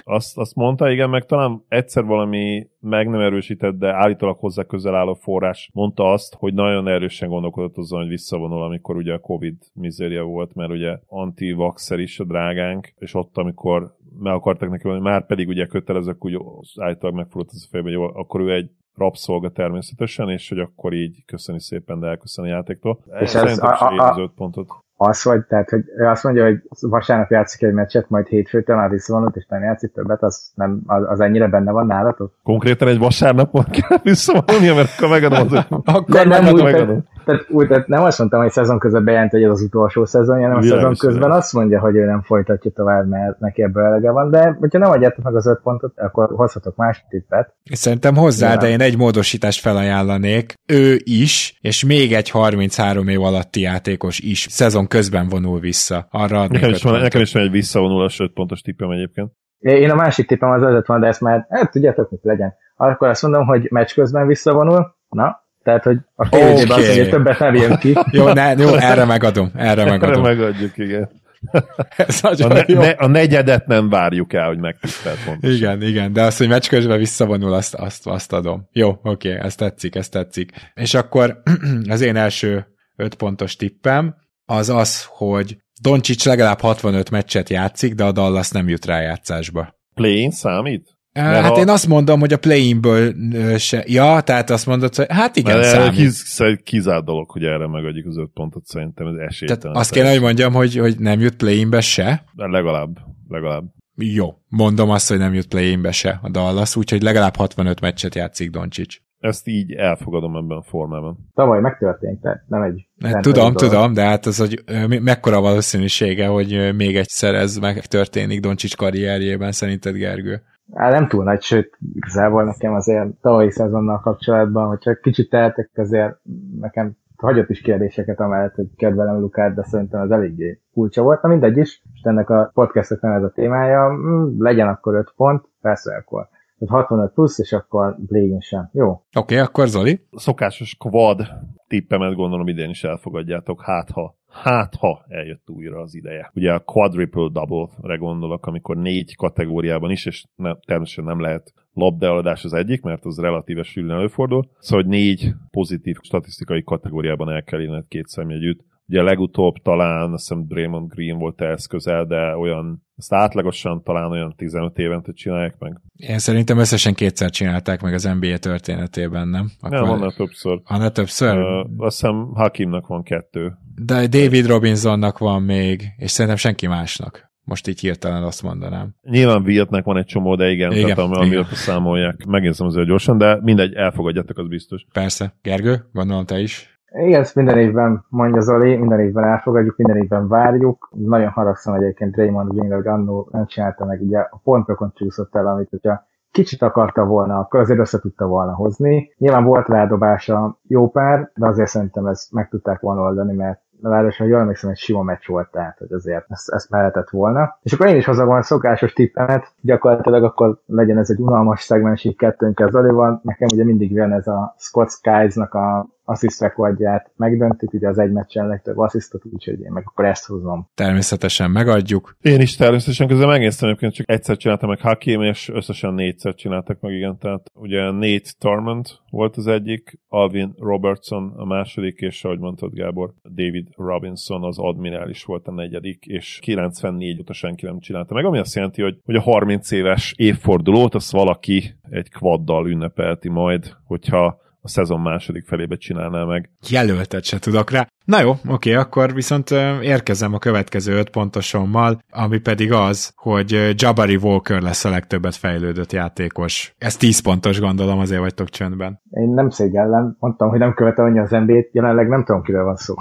Azt, azt mondta, igen, meg talán egyszer valami meg nem erősített, de állítólag hozzá közel álló forrás mondta azt, hogy nagyon erősen gondolkodott azon, hogy visszavonul, amikor ugye a Covid mizéria volt, mert ugye anti-vaxxer is a drágánk, és ott, amikor meg akartak neki mondani, már pedig ugye kötelezők, úgy állítólag megfordult az a fejben, hogy jó, akkor ő egy rabszolga természetesen, és hogy akkor így köszöni szépen, de elköszön a játéktól. És ez a, a, a, pontot az, vagy, tehát, hogy azt mondja, hogy vasárnap játszik egy meccset, majd hétfőtől már visszavonult, és nem játszik többet, az, nem, az, az ennyire benne van nálatok? Konkrétan egy vasárnapon kell visszavonulni, mert akkor megadom az Akkor nem, úgy, megadom. Tehát, úgy, tehát nem azt mondtam, hogy szezon közben bejelent, hogy ez az utolsó szezon, hanem a szezon közben azt mondja, hogy ő nem folytatja tovább, mert neki ebből elege van, de hogyha nem adjátok meg az öt pontot, akkor hozhatok más tippet. Szerintem hozzá, Nyilván. de én egy módosítást felajánlanék. Ő is, és még egy 33 év alatti játékos is szezon közben vonul vissza. Arra nekem is, van, nekem is van egy visszavonulás 5 pontos tippem egyébként. Én a másik tippem az az van, de ezt már, hát tudjátok, mit legyen. Akkor azt mondom, hogy meccs közben visszavonul, na, tehát, hogy a fél okay. azt, hogy többet nem jön ki. jó, ne, jó, erre megadom, erre megadom. Erre megadjuk, igen. Ez a, ne, jó. Ne, a negyedet nem várjuk el, hogy megtisztelt pontosan. Igen, igen, de azt, hogy meccs közben visszavonul, azt, azt, azt adom. Jó, oké, okay, ezt tetszik, ezt tetszik. És akkor az én első öt pontos tippem az az, hogy Doncsics legalább 65 meccset játszik, de a Dallas nem jut rájátszásba. Play-in számít? Mert hát ha... én azt mondom, hogy a play-inből se... Ja, tehát azt mondod, hogy hát igen, Mert számít. Kiz, kizárt dolog, hogy erre megadjuk az öt pontot, szerintem ez esélytelen. Tehát azt kéne, hogy mondjam, hogy, hogy nem jut play-inbe se? De legalább, legalább. Jó, mondom azt, hogy nem jut play-inbe se a Dallas, úgyhogy legalább 65 meccset játszik Doncsics. Ezt így elfogadom ebben a formában. Tavaly megtörtént, tehát nem egy... Nem tudom, dolog. tudom, de hát az, hogy mekkora valószínűsége, hogy még egyszer ez megtörténik Doncsics karrierjében, szerinted Gergő? Hát nem túl nagy, sőt, igazából nekem azért tavalyi szezonnal kapcsolatban, hogyha kicsit tehetek, azért nekem hagyott is kérdéseket amellett, hogy kedvelem Lukát, de szerintem az eléggé kulcsa volt. Na mindegy is, és ennek a podcastnak nem ez a témája, mm, legyen akkor 5 pont, persze akkor 65 plusz, és akkor play sem. Jó. Oké, okay, akkor Zoli. Szokásos quad tippemet gondolom idén is elfogadjátok, hát ha hát ha eljött újra az ideje. Ugye a quadruple double-re gondolok, amikor négy kategóriában is, és ne, természetesen nem lehet labdaeladás az egyik, mert az relatíve sűrűn előfordul, szóval hogy négy pozitív statisztikai kategóriában el kell inned két szemjegyűt. Ugye legutóbb talán, azt hiszem Draymond Green volt ehhez közel, de olyan, ezt átlagosan talán olyan 15 évente csinálják meg. Én szerintem összesen kétszer csinálták meg az NBA történetében, nem? Akkor... Nem, annál többször. Annál többször? Uh, azt hiszem Hakimnak van kettő. De David Robinsonnak van még, és szerintem senki másnak. Most így hirtelen azt mondanám. Nyilván Vietnek van egy csomó, de igen, Igen, tehát ami, amiatt számolják. Megnézem azért gyorsan, de mindegy, elfogadjátok, az biztos. Persze. Gergő, gondolom te is. Igen, ezt minden évben mondja Zoli, minden évben elfogadjuk, minden évben várjuk. Nagyon haragszom egyébként Raymond Green, hogy annó nem csinálta meg, ugye a pontokon csúszott el, amit hogyha kicsit akarta volna, akkor azért össze tudta volna hozni. Nyilván volt rádobása jó pár, de azért szerintem ezt meg tudták volna oldani, mert ráadásul, jól emlékszem, egy sima meccs volt, tehát hogy azért ezt, ezt mehetett volna. És akkor én is hozzá a szokásos tippemet, gyakorlatilag akkor legyen ez egy unalmas szegmens így kettőnkkel Zolival. Nekem ugye mindig jön ez a Scott Skies-nak a assziszt rekordját megdöntik, ugye az egy meccsen legtöbb asszisztot, úgyhogy én meg akkor ezt hozom. Természetesen megadjuk. Én is természetesen közben megnéztem, hogy csak egyszer csináltam meg Hakim, és összesen négyszer csináltak meg, igen. Tehát ugye Nate Torment volt az egyik, Alvin Robertson a második, és ahogy mondtad Gábor, David Robinson az admirális volt a negyedik, és 94 óta senki nem csinálta meg, ami azt jelenti, hogy, hogy a 30 éves évfordulót azt valaki egy kvaddal ünnepelti majd, hogyha a szezon második felébe csinálná meg. Jelöltet se tudok rá. Na jó, oké, akkor viszont érkezem a következő öt pontosommal, ami pedig az, hogy Jabari Walker lesz a legtöbbet fejlődött játékos. Ez 10 pontos gondolom, azért vagytok csöndben. Én nem szégyellem, mondtam, hogy nem követem annyi az NBA-t, jelenleg nem tudom, kiről van szó.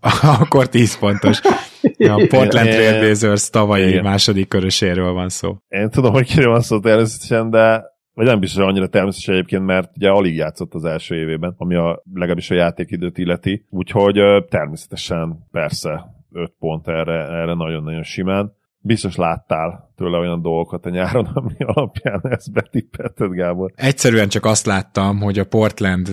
akkor 10 pontos. A Portland Trail Blazers tavalyi Igen. második köröséről van szó. Én tudom, hogy kiről van szó természetesen, de vagy nem biztos, annyira természetes egyébként, mert ugye alig játszott az első évében, ami a legalábbis a játékidőt illeti, úgyhogy természetesen persze 5 pont erre, erre nagyon-nagyon simán. Biztos láttál tőle olyan dolgokat a nyáron, ami alapján ezt betippelted, Gábor. Egyszerűen csak azt láttam, hogy a Portland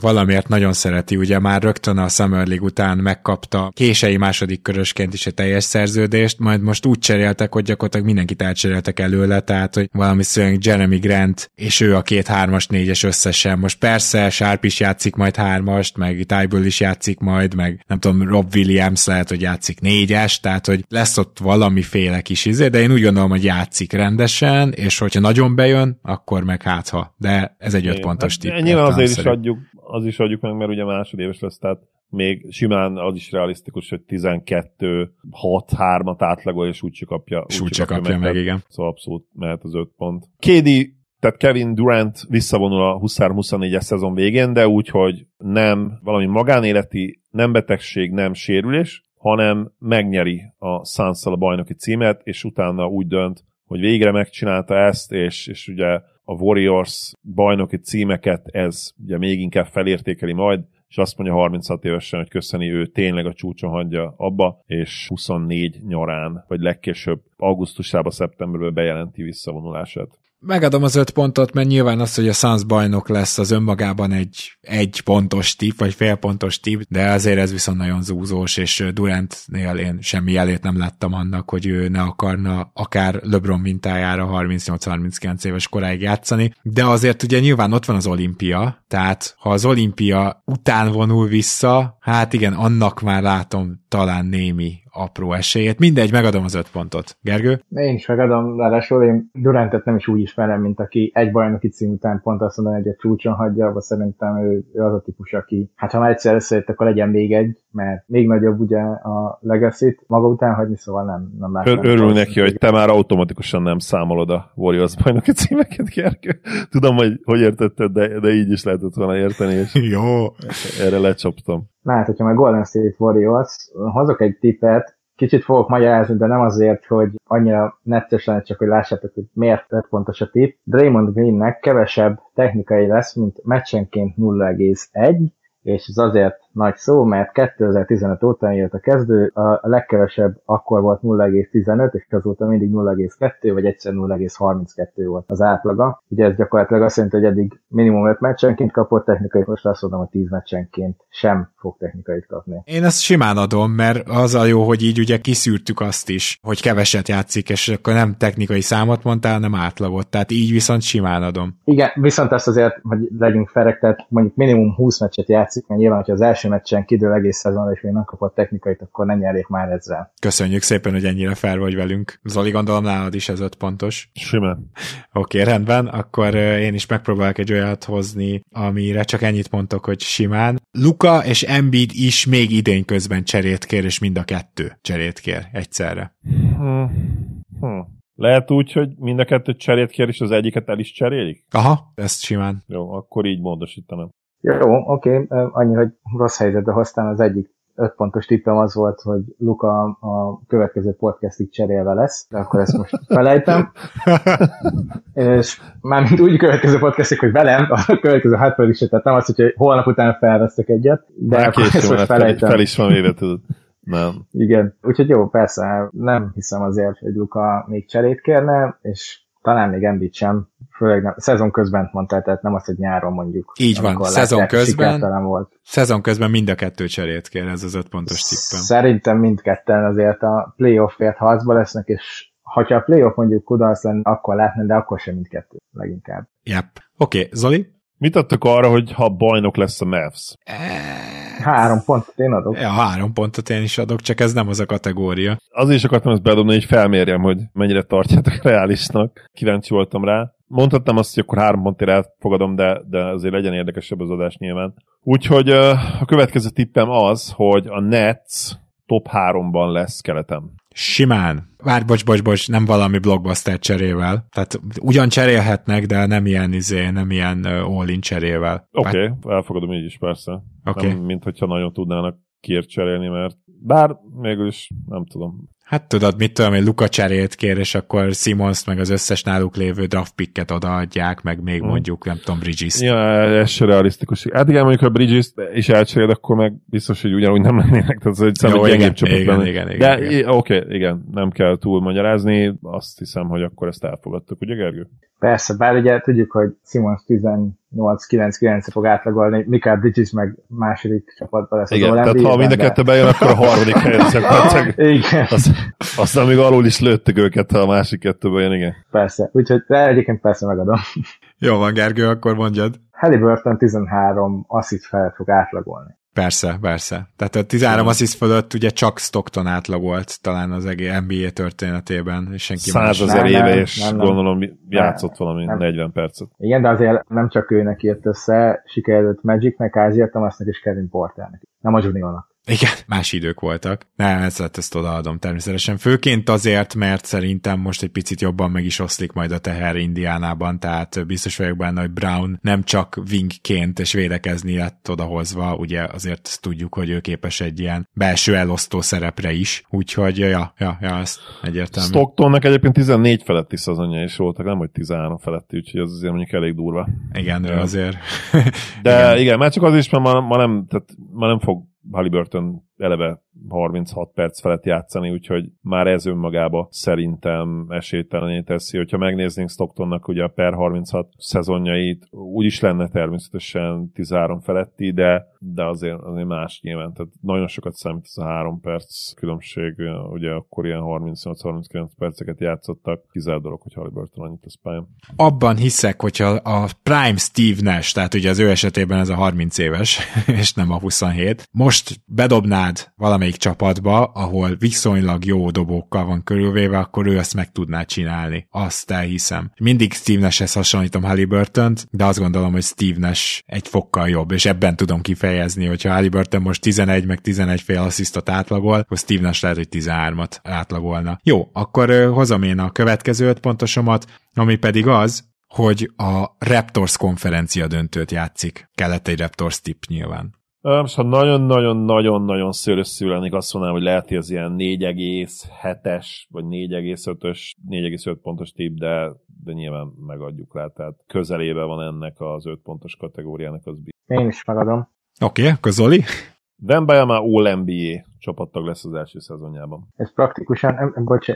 valamiért nagyon szereti, ugye már rögtön a Summer League után megkapta kései második körösként is a teljes szerződést, majd most úgy cseréltek, hogy gyakorlatilag mindenkit elcseréltek előle, tehát hogy valami szörny Jeremy Grant, és ő a két hármas, négyes összesen. Most persze Sharp is játszik majd hármast, meg Tyből is játszik majd, meg nem tudom, Rob Williams lehet, hogy játszik négyes, tehát hogy lesz ott valamiféle kis izé, de én úgy gondolom, hogy játszik rendesen, és hogyha nagyon bejön, akkor meg hátha. De ez egy öt pontos hát, tipp. Nyilván azért is adjuk, az is adjuk meg, mert ugye másodéves lesz, tehát még simán az is realisztikus, hogy 12 6 3 at átlagol, és úgy kapja, úgy, úgy kapja, kapja meg, meg, igen. Szóval abszolút mehet az 5 pont. KD tehát Kevin Durant visszavonul a 23-24-es szezon végén, de úgy, hogy nem valami magánéleti, nem betegség, nem sérülés, hanem megnyeri a suns a bajnoki címet, és utána úgy dönt, hogy végre megcsinálta ezt, és, és ugye a Warriors bajnoki címeket ez ugye még inkább felértékeli majd, és azt mondja 36 évesen, hogy köszöni, ő tényleg a csúcson hagyja abba, és 24 nyarán, vagy legkésőbb augusztusában, szeptemberben bejelenti visszavonulását. Megadom az öt pontot, mert nyilván az, hogy a Suns bajnok lesz, az önmagában egy egy pontos tip, vagy fél pontos tip, de azért ez viszont nagyon zúzós, és Durantnél én semmi jelét nem láttam annak, hogy ő ne akarna akár LeBron mintájára 38-39 éves koráig játszani, de azért ugye nyilván ott van az olimpia, tehát ha az olimpia után vonul vissza, hát igen, annak már látom talán némi apró esélyét. Mindegy, megadom az öt pontot. Gergő? Én is megadom, ráadásul én Durantet nem is úgy ismerem, mint aki egy bajnoki cím után pont azt mondani, hogy a csúcson hagyja, abban szerintem ő, ő, az a típus, aki hát ha már egyszer összejött, akkor legyen még egy, mert még nagyobb ugye a legacy maga után hagyni, szóval nem, nem látom. Ör, örül neki, hogy te már automatikusan nem számolod a Warriors bajnoki címeket, Gergő. Tudom, hogy hogy értetted, de, de így is lehetett volna érteni, és Jó. erre lecsaptam. Hát, hogyha már Golden State Warriors, hozok egy tippet, kicsit fogok magyarázni, de nem azért, hogy annyira nettes lenne, csak hogy lássátok, hogy miért lett fontos a tipp. Draymond Greennek kevesebb technikai lesz, mint meccsenként 0,1, és ez azért nagy szó, mert 2015 óta jött a kezdő, a legkevesebb akkor volt 0,15, és azóta mindig 0,2, vagy egyszer 0,32 volt az átlaga. Ugye ez gyakorlatilag azt jelenti, hogy eddig minimum 5 meccsenként kapott technikai, most azt mondom, hogy 10 meccsenként sem fog technikait kapni. Én ezt simán adom, mert az a jó, hogy így ugye kiszűrtük azt is, hogy keveset játszik, és akkor nem technikai számot mondtál, hanem átlagot, tehát így viszont simán adom. Igen, viszont ezt azért, hogy legyünk ferek, tehát mondjuk minimum 20 meccset játszik, mert nyilván, hogyha az első első meccsen kidől egész szezonra, és még nem kapott technikait, akkor ne nyerjék már ezzel. Köszönjük szépen, hogy ennyire fel vagy velünk. Zoli, gondolom nálad is ez öt pontos. Simán. Oké, okay, rendben, akkor én is megpróbálok egy olyat hozni, amire csak ennyit mondtok, hogy simán. Luka és Embiid is még idén közben cserét kér, és mind a kettő cserét kér egyszerre. Hmm. Hmm. Lehet úgy, hogy mind a kettőt cserét kér, és az egyiket el is cserélik? Aha, ezt simán. Jó, akkor így módosítanám. Jó, oké, okay. annyi, hogy rossz helyzetbe hoztam az egyik öt pontos tippem az volt, hogy Luka a következő podcastig cserélve lesz, de akkor ezt most felejtem. és mármint úgy következő podcastig, hogy velem, a következő hát pedig se tettem azt, hogy holnap után felvesztek egyet, de Már akkor ezt most felejtem. Fel is van éve, tudod. Nem. Igen, úgyhogy jó, persze, nem hiszem azért, hogy Luka még cserét kérne, és talán még Embiid sem, főleg nem, szezon közben mondta, tehát nem az, hogy nyáron mondjuk. Így van, szezon közben, volt. szezon közben mind a kettő cserét kér, ez az öt pontos tippem. Szerintem mindketten azért a playoffért harcba lesznek, és ha a playoff mondjuk kudarc lenne, akkor látni, de akkor sem mindkettő leginkább. Yep. Oké, okay, Zoli? Mit adtak arra, hogy ha bajnok lesz a Mavs? Három pontot én adok. Ja, három pontot én is adok, csak ez nem az a kategória. Azért is akartam ezt bedobni, hogy felmérjem, hogy mennyire tartjátok reálisnak. Kíváncsi voltam rá. Mondhattam azt, hogy akkor három pontért elfogadom, de, de azért legyen érdekesebb az adás nyilván. Úgyhogy a következő tippem az, hogy a Nets top 3-ban lesz keletem. Simán. Várj, bocs, bocs, bocs, nem valami blockbuster cserével. Tehát ugyan cserélhetnek, de nem ilyen izé, nem ilyen all-in cserével. Oké, okay, elfogadom így is persze. Okay. Nem, mint hogyha nagyon tudnának kiért cserélni, mert bár mégis nem tudom. Hát tudod, mit tudom, hogy Luka cserét kér, és akkor Simons meg az összes náluk lévő draft picket odaadják, meg még hmm. mondjuk, nem tudom, Bridges. Ja, ez se realisztikus. Hát igen, mondjuk, ha Bridges is elcserél, akkor meg biztos, hogy ugyanúgy nem lennének. Tehát ez egy Jó, igen, igen, igen, igen, igen, igen. Oké, okay, igen, nem kell túl magyarázni. Azt hiszem, hogy akkor ezt elfogadtuk, ugye Gergő? Persze, bár ugye tudjuk, hogy Simons 18-9-9 fog átlagolni, Mikael Bridges meg második csapatban lesz Igen, tehát ha mind a kettő bejön, akkor a harmadik helyet Igen. Az, aztán még alul is lőttek őket, ha a másik kettő bejön, igen. Persze, úgyhogy de egyébként persze megadom. Jó van, Gergő, akkor mondjad. Halliburton 13 asszit fel fog átlagolni. Persze, persze. Tehát a 13 assist fölött ugye csak Stockton átlagolt talán az egész NBA történetében, és senki más. ezer éve, és nem, nem, gondolom játszott nem, valami nem. 40 percet. Igen, de azért nem csak őnek írt össze, sikerült Magicnek, Ázia Thomasnak és Kevin Porternek. Nem a juniornak. Igen, más idők voltak. Nem, ezt, ezt odaadom természetesen. Főként azért, mert szerintem most egy picit jobban meg is oszlik majd a teher Indiánában, tehát biztos vagyok benne, hogy Brown nem csak wingként és védekezni lett odahozva, ugye azért tudjuk, hogy ő képes egy ilyen belső elosztó szerepre is, úgyhogy ja, ja, ja, ezt egyértelmű. Stocktonnak egyébként 14 feletti szezonja is voltak, nem hogy 13 feletti, úgyhogy az azért mondjuk elég durva. Igen, ő azért. De igen. igen, már csak az is, mert ma, ma, nem, tehát ma nem fog Halliburton eleve 36 perc felett játszani, úgyhogy már ez önmagába szerintem esélytelené teszi. Hogyha megnéznénk Stocktonnak ugye a per 36 szezonjait, úgy is lenne természetesen 13 feletti, de, de azért, azért más nyilván. Tehát nagyon sokat számít ez a 3 perc különbség, ugye akkor ilyen 38-39 perceket játszottak, kizárt dolog, hogy Halliburton annyit a pályán. Abban hiszek, hogyha a Prime Steve Nash, tehát ugye az ő esetében ez a 30 éves, és nem a 27, most bedobnád valamelyik csapatba, ahol viszonylag jó dobókkal van körülvéve, akkor ő ezt meg tudná csinálni. Azt elhiszem. Mindig Steve Nash-hez hasonlítom halliburton de azt gondolom, hogy Steve Nash egy fokkal jobb, és ebben tudom kifejezni, hogyha Halliburton most 11 meg 11 fél asszisztot átlagol, akkor Steve Nash lehet, hogy 13-at átlagolna. Jó, akkor hozom én a következő öt pontosomat, ami pedig az, hogy a Raptors konferencia döntőt játszik. Kellett egy Raptors tip nyilván. Most ha nagyon-nagyon-nagyon-nagyon szőrösszű lennék, azt mondanám, hogy lehet, hogy az ilyen 4,7-es, vagy 4,5-ös, 4,5 pontos tip, de, de nyilván megadjuk rá, tehát közelébe van ennek az 5 pontos kategóriának az Én is megadom. Oké, okay, akkor Zoli? Dembaja már All-NBA csapattag lesz az első szezonjában. Ez praktikusan, bocs,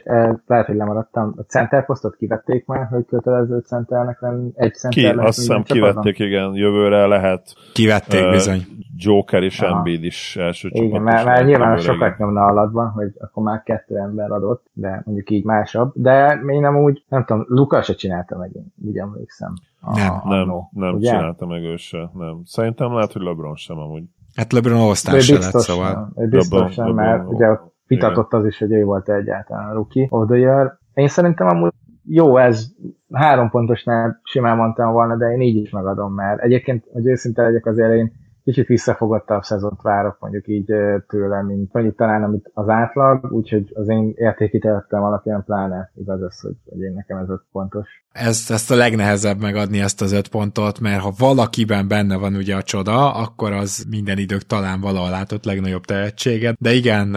lehet, hogy lemaradtam, a center posztot kivették már, hogy kötelező centernek lenni, egy center Ki, azt hiszem kivették, igen, jövőre lehet. Kivették uh, bizony. Joker és Aha. Embiid is első igen, csapat. Mert, mert nyilván sokat nyomna alatban, hogy akkor már kettő ember adott, de mondjuk így másabb. De én nem úgy, nem tudom, Lukas se csinálta meg, én úgy emlékszem. A, nem, a, nem, no, nem csinálta meg ő se, nem. Szerintem lehet, hogy LeBron sem amúgy. Hát LeBron all se lett, szóval. Biztosan, mert ugye vitatott az is, hogy ő volt egyáltalán a rookie of the year. Én szerintem amúgy jó, ez három pontosnál simán mondtam volna, de én így is megadom, mert egyébként, hogy őszinte legyek azért én kicsit visszafogottabb szezont várok mondjuk így tőle, mint mondjuk talán amit az átlag, úgyhogy az én értékítettem alapján pláne igaz az, hogy, hogy én nekem ez öt pontos. Ezt, ezt a legnehezebb megadni ezt az öt pontot, mert ha valakiben benne van ugye a csoda, akkor az minden idők talán valahol látott legnagyobb tehetséget, de igen,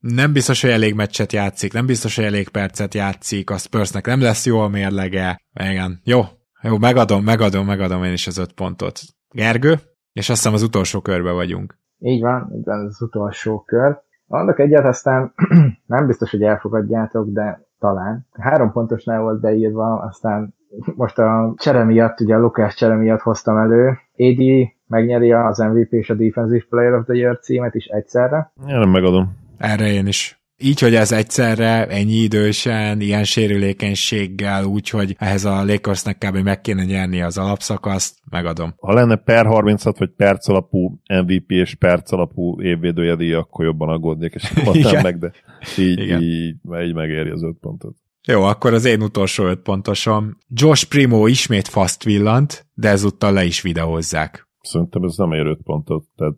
nem biztos, hogy elég meccset játszik, nem biztos, hogy elég percet játszik, a Spursnek nem lesz jó a mérlege, igen, jó, jó, megadom, megadom, megadom én is az öt pontot. Gergő? És azt hiszem az utolsó körbe vagyunk. Így van, így van, az utolsó kör. Mondok egyet, aztán nem biztos, hogy elfogadjátok, de talán. Három pontosnál volt beírva, aztán most a csere miatt, ugye a Lukás csere miatt hoztam elő. AD megnyeri az MVP és a Defensive Player of the Year címet is egyszerre. Én nem megadom. Erre én is így, hogy ez egyszerre, ennyi idősen, ilyen sérülékenységgel, úgyhogy ehhez a Lakersnek kb. meg kéne nyerni az alapszakaszt, megadom. Ha lenne per 36 vagy perc alapú MVP és perc alapú évvédője akkor jobban aggódnék, és mondtam meg, de így, Igen. így, így megéri az öt pontot. Jó, akkor az én utolsó öt pontosom. Josh Primo ismét fast villant, de ezúttal le is videózzák. Szerintem ez nem ér öt pontot, tehát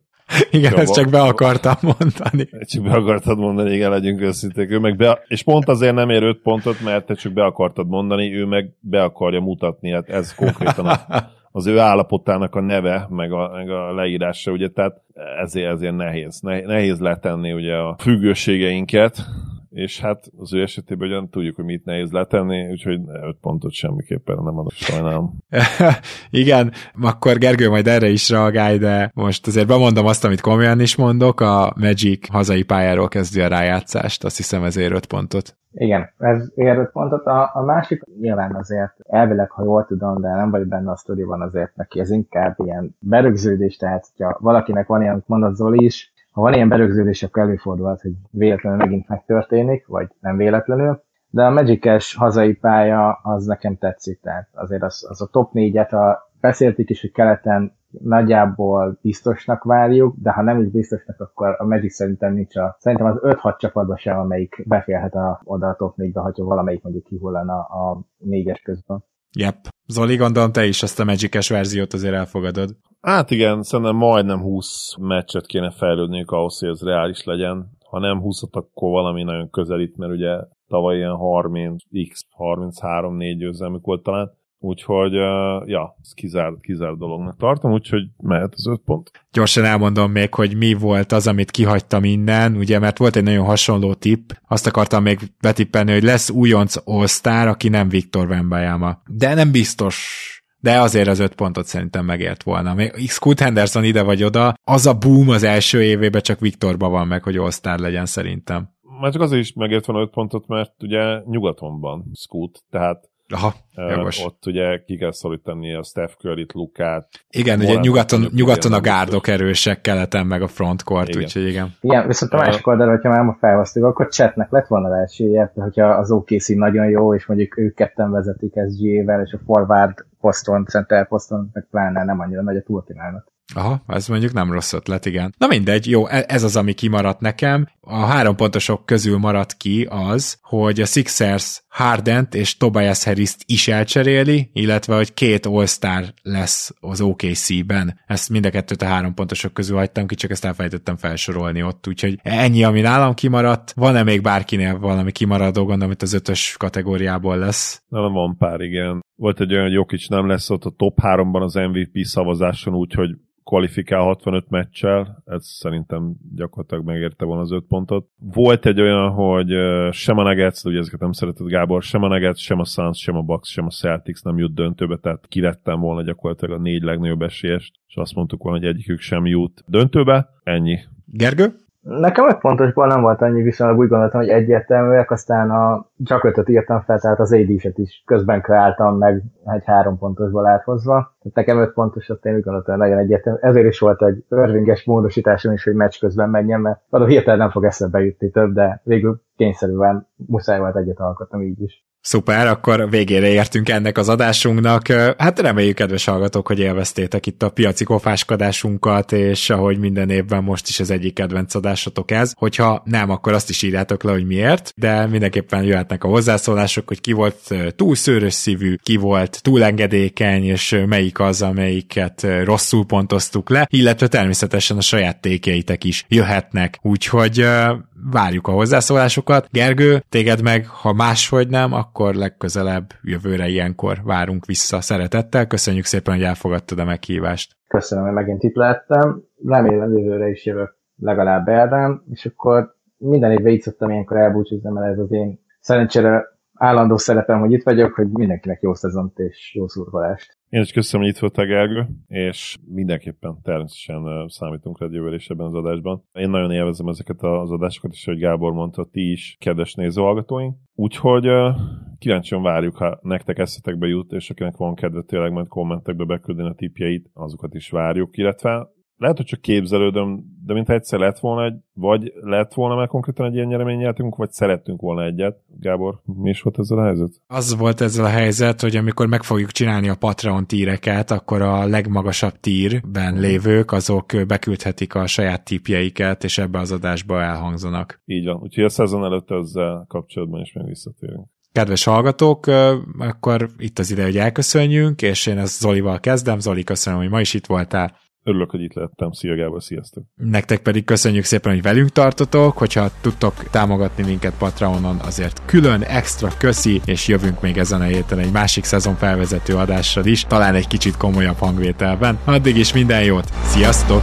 igen, ezt csak be akartam mondani. Csak be akartad mondani, igen, legyünk őszinték. Ő meg be, és pont azért nem ér 5 pontot, mert te csak be akartad mondani, ő meg be akarja mutatni, hát ez konkrétan a, az ő állapotának a neve, meg a, meg a leírása, ugye, tehát ezért, ezért nehéz. Nehéz letenni ugye a függőségeinket, és hát az ő esetében ugyan tudjuk, hogy mit nehéz letenni, úgyhogy 5 pontot semmiképpen nem adok, sajnálom. Igen, akkor Gergő majd erre is reagálj, de most azért bemondom azt, amit komolyan is mondok, a Magic hazai pályáról kezdi a rájátszást, azt hiszem ezért 5 pontot. Igen, ez ér 5 pontot. A, a másik nyilván azért elvileg, ha jól tudom, de nem vagy benne a sztoriban azért neki, ez inkább ilyen berögződés, tehát ha valakinek van ilyen, mondott Zoli is, ha van ilyen berögződés, akkor előfordulhat, hogy véletlenül megint megtörténik, vagy nem véletlenül. De a magic hazai pálya az nekem tetszik, tehát azért az, az a top négyet, a, beszéltük is, hogy keleten nagyjából biztosnak várjuk, de ha nem is biztosnak, akkor a Magic szerintem nincs a, szerintem az 5-6 csapatban sem, amelyik beférhet a, oda a top 4-be, ha valamelyik mondjuk kihullana a négyes közben. Yep. Zoli, gondolom te is ezt a magic verziót azért elfogadod. Hát igen, szerintem majdnem 20 meccset kéne fejlődniük ahhoz, hogy ez reális legyen. Ha nem 20 akkor valami nagyon közelít, mert ugye tavaly ilyen 30, x 33-4 győzelmük volt talán. Úgyhogy, uh, ja, ez kizárt, kizárt dolognak tartom, úgyhogy mehet az öt pont. Gyorsan elmondom még, hogy mi volt az, amit kihagytam innen, ugye, mert volt egy nagyon hasonló tipp, azt akartam még betippelni, hogy lesz újonc all aki nem Viktor Wembanyama. De nem biztos, de azért az öt pontot szerintem megért volna. Még Scoot Henderson ide vagy oda, az a boom az első évében csak Viktorba van meg, hogy all legyen szerintem. Már csak azért is megért volna öt pontot, mert ugye nyugaton van Scoot, tehát Aha, jogos. Ott ugye ki kell szorítani a Steph Curry-t, Lukát. Igen, ugye nyugaton, nyugaton a gárdok erősek, keleten meg a frontcourt, igen. úgyhogy igen. Igen, viszont a másik oldalra, hogyha már ma felhoztuk, akkor csetnek lett volna esélye, hogyha az OKC nagyon jó, és mondjuk ők ketten vezetik SG-vel, és a forward poszton, center poszton, meg pláne nem annyira nagy a túlkínálat. Aha, ez mondjuk nem rossz ötlet, igen. Na mindegy, jó, e- ez az, ami kimaradt nekem. A három pontosok közül maradt ki az, hogy a Sixers Hardent és Tobias harris is elcseréli, illetve hogy két All-Star lesz az OKC-ben. Ezt mind a kettőt a három pontosok közül hagytam ki, csak ezt elfelejtettem felsorolni ott, úgyhogy ennyi, ami nálam kimaradt. Van-e még bárkinél valami kimaradó, gondolom, amit az ötös kategóriából lesz? Na, van pár, igen. Volt egy olyan, hogy Jokic nem lesz ott a top 3-ban az MVP szavazáson, úgyhogy kvalifikál 65 meccsel, ez szerintem gyakorlatilag megérte volna az 5 pontot. Volt egy olyan, hogy sem a Nuggets, ugye ezeket nem szeretett Gábor, sem a Nuggets, sem a Suns, sem a Bucks, sem a Celtics nem jut döntőbe, tehát kivettem volna gyakorlatilag a négy legnagyobb esélyest, és azt mondtuk volna, hogy egyikük sem jut döntőbe. Ennyi. Gergő? Nekem öt pontosból nem volt annyi, viszont úgy gondoltam, hogy egyértelműek, aztán a csak ötöt írtam fel, tehát az ad is közben kreáltam meg egy három pontosból áthozva. Tehát nekem öt pontos, azt én úgy gondoltam, hogy nagyon egyértelmű. Ezért is volt egy örvinges módosításom is, hogy meccs közben menjen, mert a hirtelen nem fog eszembe jutni több, de végül kényszerűen muszáj volt egyet alkotnom így is. Szuper, akkor végére értünk ennek az adásunknak. Hát reméljük, kedves hallgatók, hogy élveztétek itt a piaci kofáskodásunkat, és ahogy minden évben most is az egyik kedvenc adásotok ez. Hogyha nem, akkor azt is írjátok le, hogy miért, de mindenképpen jöhetnek a hozzászólások, hogy ki volt túl szőrös szívű, ki volt túl engedékeny, és melyik az, amelyiket rosszul pontoztuk le, illetve természetesen a saját tékjeitek is jöhetnek. Úgyhogy várjuk a hozzászólásokat. Gergő, téged meg, ha máshogy nem, akkor legközelebb jövőre ilyenkor várunk vissza szeretettel. Köszönjük szépen, hogy elfogadtad a meghívást. Köszönöm, hogy megint itt lettem. Remélem jövőre is jövök legalább erre, és akkor minden évben így szoktam ilyenkor elbúcsúzni, mert ez az én szerencsére állandó szerepem, hogy itt vagyok, hogy mindenkinek jó szezont és jó szurkolást. Én is köszönöm, hogy itt voltál, Gergő, és mindenképpen természetesen számítunk rá jövőre is ebben az adásban. Én nagyon élvezem ezeket az adásokat, és hogy Gábor mondta, ti is, kedves nézőhallgatóink. Úgyhogy kíváncsian várjuk, ha nektek eszetekbe jut, és akinek van kedve tényleg majd kommentekbe beküldeni a tipjeit, azokat is várjuk, illetve lehet, hogy csak képzelődöm, de mint egyszer lett volna egy, vagy lett volna már konkrétan egy ilyen nyereményjátunk, vagy szerettünk volna egyet. Gábor, mi is volt ezzel a helyzet? Az volt ezzel a helyzet, hogy amikor meg fogjuk csinálni a Patreon tíreket, akkor a legmagasabb tírben lévők, azok beküldhetik a saját tipjeiket, és ebbe az adásba elhangzanak. Így van, úgyhogy a szezon előtt ezzel kapcsolatban is még visszatérünk. Kedves hallgatók, akkor itt az ide, hogy elköszönjünk, és én ezt Zolival kezdem. Zoli, köszönöm, hogy ma is itt voltál. Örülök, hogy itt lettem. Szia Gábor, sziasztok! Nektek pedig köszönjük szépen, hogy velünk tartotok, hogyha tudtok támogatni minket Patreonon, azért külön extra köszi, és jövünk még ezen a héten egy másik szezon felvezető adással is, talán egy kicsit komolyabb hangvételben. Addig is minden jót, sziasztok!